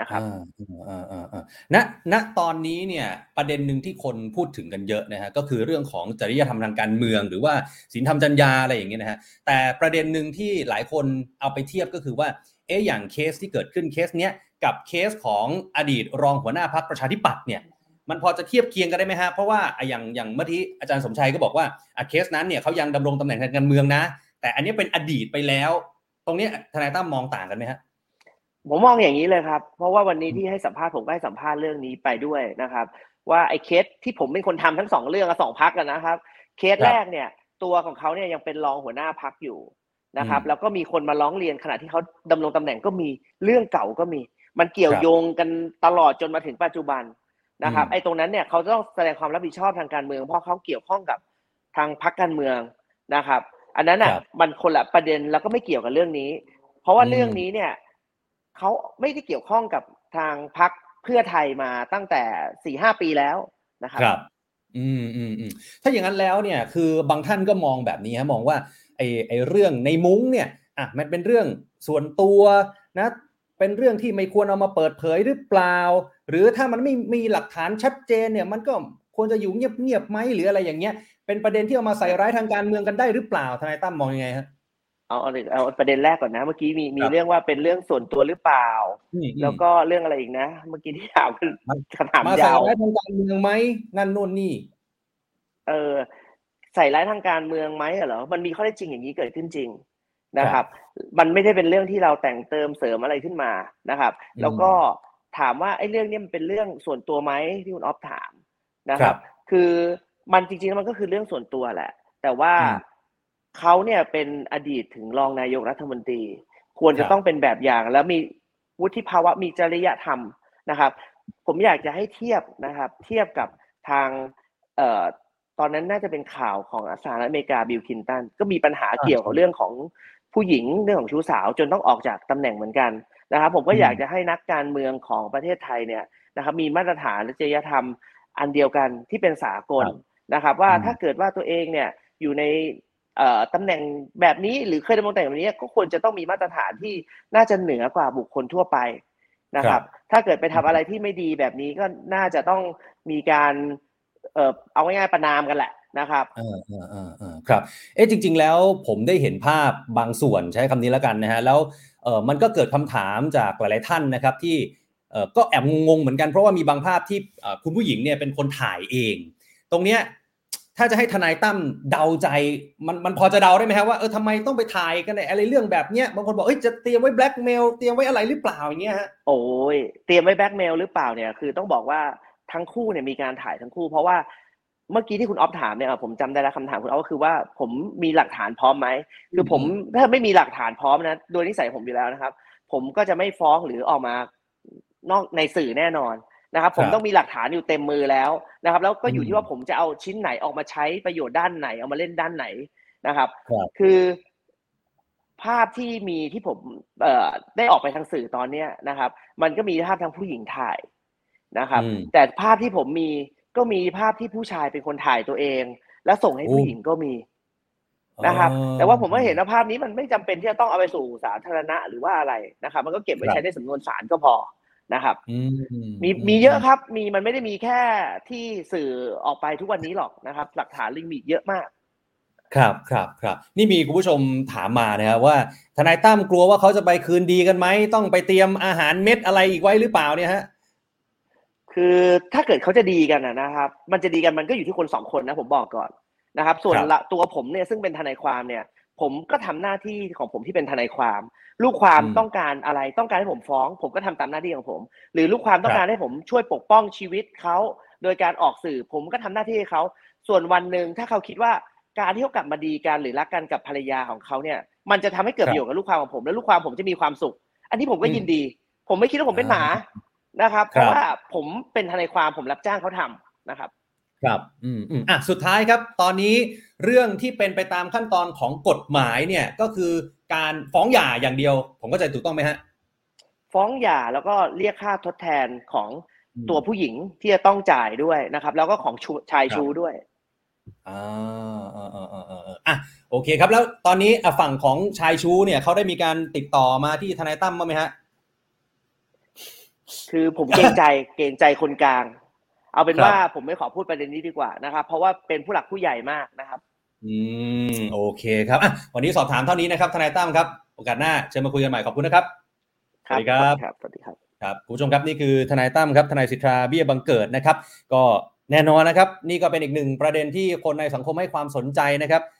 นะครับอ่าอ่าอ่าอ่าณณตอนนี้เนี่ยประเด็นหนึ่งที่คนพูดถึงกันเยอะนะฮะก็คือเรื่องของจริยธรรมทางการเมือง หรือว่าศีลธรรมจรรยาอะไรอย่างเงี้ยนะฮะแต่ประเด็นหนึ่งที่หลายคนเอาไปเทียบก็คือว่า เอ๊ะอย่างเคสที่เกิดขึ้นเคสเนี้ยกับเคสของอดีตรองหัวหน้าพรรคประชาธิปัตย์เนี่ยมันพอจะเทียบเคียงกันได้ไหมฮะเพราะว่าอะอย่างอย่างเมื่อที่อาจารย์สมชัยก็บอกว่าอะเคสนั้นเนี่ยเขายังดำรงตำแหน่งทางการเมืองนะ แต่อันนี้เป็นอดีตไปแล้ว ตรงเนี้ยทนายตั้มมองต่างกันไหมฮะผมมองอย่างนี้เลยครับ เพราะว่าวันนี้ที่ให้สัมภาษณ์ผมก็ให้สัมภาษณ์เรื่องนี้ไปด้วยนะครับ ว่าไอ้เคสที่ผมเป็นคนทำทั้งสองเรื่องอะสองพรรคกันนะครับ เคสครับแรกเนี่ย ตัวของเขาเนี่ยยังเป็นรองหัวหน้าพรรคอยู่ นะครับอืมแล้วก็มีคนมาร้องเรียนขณะที่เขาดำรงตำแหน่งก็มีเรื่องเก่าก็มี มันเกี่ยวครับโยงกันตลอดจนมาถึงปัจจุบันนะครับอืมไอ้ตรงนั้นเนี่ยเขาจะต้องแสดงความรับผิดชอบทางการเมือง เพราะเขาเกี่ยวข้องกับทางพักการเมืองนะครับ อันนั้นอะครับมันคนละประเด็นแล้วก็ไม่เกี่ยวกับเรื่องนี้ เพราะว่าอืมเรื่องนี้เนี่ยเขาไม่ได้เกี่ยวข้องกับทางพักเพื่อไทยมาตั้งแต่สี่ห้าปีแล้วนะครับครับ อืมอืมอืมถ้าอย่างนั้นแล้วเนี่ย คือบางท่านก็มองแบบนี้ฮะมองว่า ไอ้ไอ้เรื่องในมุ้งเนี่ยอะมันเป็นเรื่องส่วนตัวนะเป็นเรื่องที่ไม่ควรเอามาเปิดเผยหรือเปล่า หรือถ้ามันไม่มีหลักฐานชัดเจนเนี่ยมันก็ควรจะอยู่เงียบๆไหมหรืออะไรอย่างเงี้ย เป็นประเด็นที่เอามาใส่ร้ายทางการเมืองกันได้หรือเปล่าทนายตั้มมองยังไงฮะเอาเอาเอาประเด็นแรกก่อนนะ เมื่อกี้มีมีครับเรื่องว่าเป็นเรื่องส่วนตัวหรือเปล่าอืมอืมแล้วก็เรื่องอะไรอีกนะ เมื่อกี้ที่ถามเป็นมันคำถามมาใส่ยาวร้ายทางการเมืองไหมนั่นนู่นนี่ เออ ใส่ร้ายทางการเมืองไหมเหรอ มันมีข้อเท็จจริงอย่างนี้เกิดขึ้นจริงนะครับ มันไม่ได้เป็นเรื่องที่เราแต่งเติมเสริมอะไรขึ้นมานะครับอืมแล้วก็ถามว่าไอ้เรื่องเนี้มันเป็นเรื่องส่วนตัวไหมที่คุณออฟถามนะคครัรับบคือมันจริงๆแล้วมันก็คือเรื่องส่วนตัวแหละ แต่ว่าอืมเขาเนี่ยเป็นอดีตถึงรองนายกรัฐมนตรี ควรคจะรับต้องเป็นแบบอย่างแล้วมีวุฒิภาวะมีจริยธรรมนะครับ ผมอยากจะให้เทียบนะครับ เทียบกับทางเอ่อ ตอนนั้นน่าจะเป็นข่าวของสหรัฐอเมริกาบิลคินตันก็มีปัญหาเกี่ยวกับเรื่องของผู้หญิงเรื่องของชู้สาวจนต้องออกจากตำแหน่งเหมือนกันนะครับ ผมก็อืมอยากจะให้นักการเมืองของประเทศไทยเนี่ยนะครับ มีมาตรฐานและจริยธรรมอันเดียวกันที่เป็นสากลนะครับ ว่าอืมถ้าเกิดว่าตัวเองเนี่ยอยู่ในเอ่อตำแหน่งแบบนี้หรือเคยดำรงตำแหน่งแบบนี้ก็ควรจะต้องมีมาตรฐานที่น่าจะเหนือกว่าบุคคลทั่วไปนะครับ ถ้าเกิดไปทำอะไรที่ไม่ดีแบบนี้ก็น่าจะต้องมีการ เอ่อเอาง่ายๆประนามกันแหละนะครับเออเออเออเออครับ เอ๊ะจริง ๆ แล้วผมได้เห็นภาพบางส่วนใช้คำนี้แล้วกันนะฮะแล้วเออมันก็เกิดคำถามจากหลายๆท่านนะครับที่เออก็แอบงงๆเหมือนกันเพราะว่ามีบางภาพที่เอ่อคุณผู้หญิงเนี่ยเป็นคนถ่ายเอง ตรงเนี้ยถ้าจะให้ทนายตั้มเดาใจมันมันพอจะเดาได้ไหมครับว่าเออทำไมต้องไปถ่ายกันในอะไรเรื่องแบบเนี้ยบางคนบอกเอ้ยจะเตรียมไว้แบล็กเมลเตรียมไว้อะไรหรือเปล่าอย่างเงี้ยฮะโอ้ยเตรียมไว้แบล็กเมลหรือเปล่าเนี่ยคือต้องบอกว่า ทั้งคู่เนี่ยมีการถ่ายทั้งคู่ เพราะว่าเมื่อกี้ที่คุณออฟถามเนี่ยเออผมจำได้แล้วคำถามคุณออฟก็คือว่าผมมีหลักฐานพร้อมไหมคือผมถ้าไม่มีหลักฐานพร้อมนะโดยนิสัยผมอยู่แล้วนะครับ ผมก็จะไม่ฟ้องหรือออกมานอกในสื่อแน่นอนนะครับ ผมครับต้องมีหลักฐานอยู่เต็มมือแล้วนะครับ แล้วก็อยู่อืมที่ว่าผมจะเอาชิ้นไหนออกมาใช้ประโยชน์ด้านไหนเอามาเล่นด้านไหนนะครับครับคือภาพที่มีที่ผมเอ่อได้ออกไปทางสื่อตอนเนี้ยนะครับ มันก็มีภาพทางผู้หญิงถ่าย นะครับอืมแต่ภาพที่ผมมีก็มีภาพที่ผู้ชายเป็นคนถ่ายตัวเอง แล้วส่งให้ผู้โอ้หญิงก็มีนะครับ แต่ว่าผมก็เห็นว่าภาพนี้มันไม่จำเป็นที่จะต้องเอาไปสู่สาธารณะหรือว่าอะไรนะครับ มันก็เก็บไว้ใช้ในสำนวนศาลก็พอนะครับอืมีมีเยอะครับ มีมันไม่ได้มีแค่ที่สื่อออกไปทุกวันนี้หรอกนะครับ หลักฐานลิงมีเยอะมาก ครับครับครับนี่มีคุณผู้ชมถามมานะครับว่าทนายตั้มกลัวว่าเขาจะไปคืนดีกันไหมต้องไปเตรียมอาหารเม็ดอะไรอีกไว้หรือเปล่าเนี่ยฮะ คือถ้าเกิดเขาจะดีกันนะนะครับ มันจะดีกันมันก็อยู่ที่คนสองคนนะผมบอกก่อนนะครับ ส่วนครับละตัวผมเนี่ยซึ่งเป็นทนายความเนี่ย ผมก็ทำหน้าที่ของผมที่เป็นทนายความ ลูกความอืมต้องการอะไรต้องการให้ผมฟ้อง ผมก็ทำตามหน้าที่ของผม หรือลูกความต้องครับการให้ผมช่วยปกป้องชีวิตเขาโดยการออกสื่อผมก็ทำหน้าที่ให้เขา ส่วนวันหนึ่งถ้าเขาคิดว่าการที่เขากลับมาดีกันหรือรักกันกับภรรยาของเขาเนี่ย มันจะทำให้เกิดครับประโยชน์กับลูกความของผม และลูกความผมจะมีความสุข อันนี้ผมก็อืมยินดี ผมไม่คิดว่าผมเป็นหมา นะครับ เพครับราะว่าผมเป็นทนายความผมรับจ้างเขาทำนะครับ ครับอืมอืมอะสุดท้ายครับ ตอนนี้เรื่องที่เป็นไปตามขั้นตอนของกฎหมายเนี่ยก็คือการฟ้องหย่าอย่างเดียว ผมก็ใจถูกต้องไหมฮะ ฟ้องหย่าแล้วก็เรียกค่าทดแทนของอืมตัวผู้หญิงที่จะต้องจ่ายด้วยนะครับ แล้วก็ของชูชายชูด้วยอ่าอ่าอ่าอ่าอ่าอ่าอะโอเคครับ แล้วตอนนี้อะฝั่งของชายชู้เนี่ยเขาได้มีการติดต่อมาที่ทนายตั้มบ้างไหมฮะ คือผมเกรงใจเกรงใจคนกลาง เอาเป็นครับว่าผมไม่ขอพูดประเด็นนี้ดีกว่านะครับ เพราะว่าเป็นผู้หลักผู้ใหญ่มากนะครับ อืมโอเคครับอะวันนี้สอบถามเท่านี้นะครับทนายตั้มครับโอกาสหน้าเชิญมาคุยกันใหม่ขอบคุณนะครับสวัสดีครับครับสวัสดีครับครับคุณผู้ชมครับนี่คือทนายตั้มครับทนายสิทธาเบี้ยบังเกิดนะครับ ก็แน่นอนนะครับ นี่ก็เป็นอีกหนึ่งประเด็นที่คนในสังคมให้ความสนใจนะครับอ่า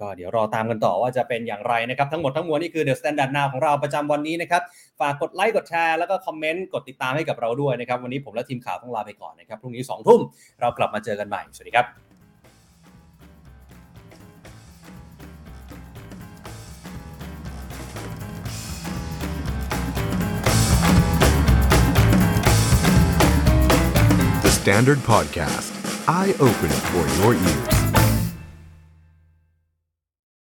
ก็เดี๋ยวรอตามกันต่อว่าจะเป็นอย่างไรนะครับ ทั้งหมดทั้งมวลนี่คือ The Standard Now ของเราประจำวันนี้นะครับ ฝากกดไลค์กดแชร์แล้วก็คอมเมนต์กดติดตามให้กับเราด้วยนะครับ วันนี้ผมและทีมข่าวต้องลาไปก่อนนะครับพรุ่งนี้2องทุ่มเรากลับมาเจอกันใหม่ สวัสดีครับ The Standard Podcast, eye Open for your ears.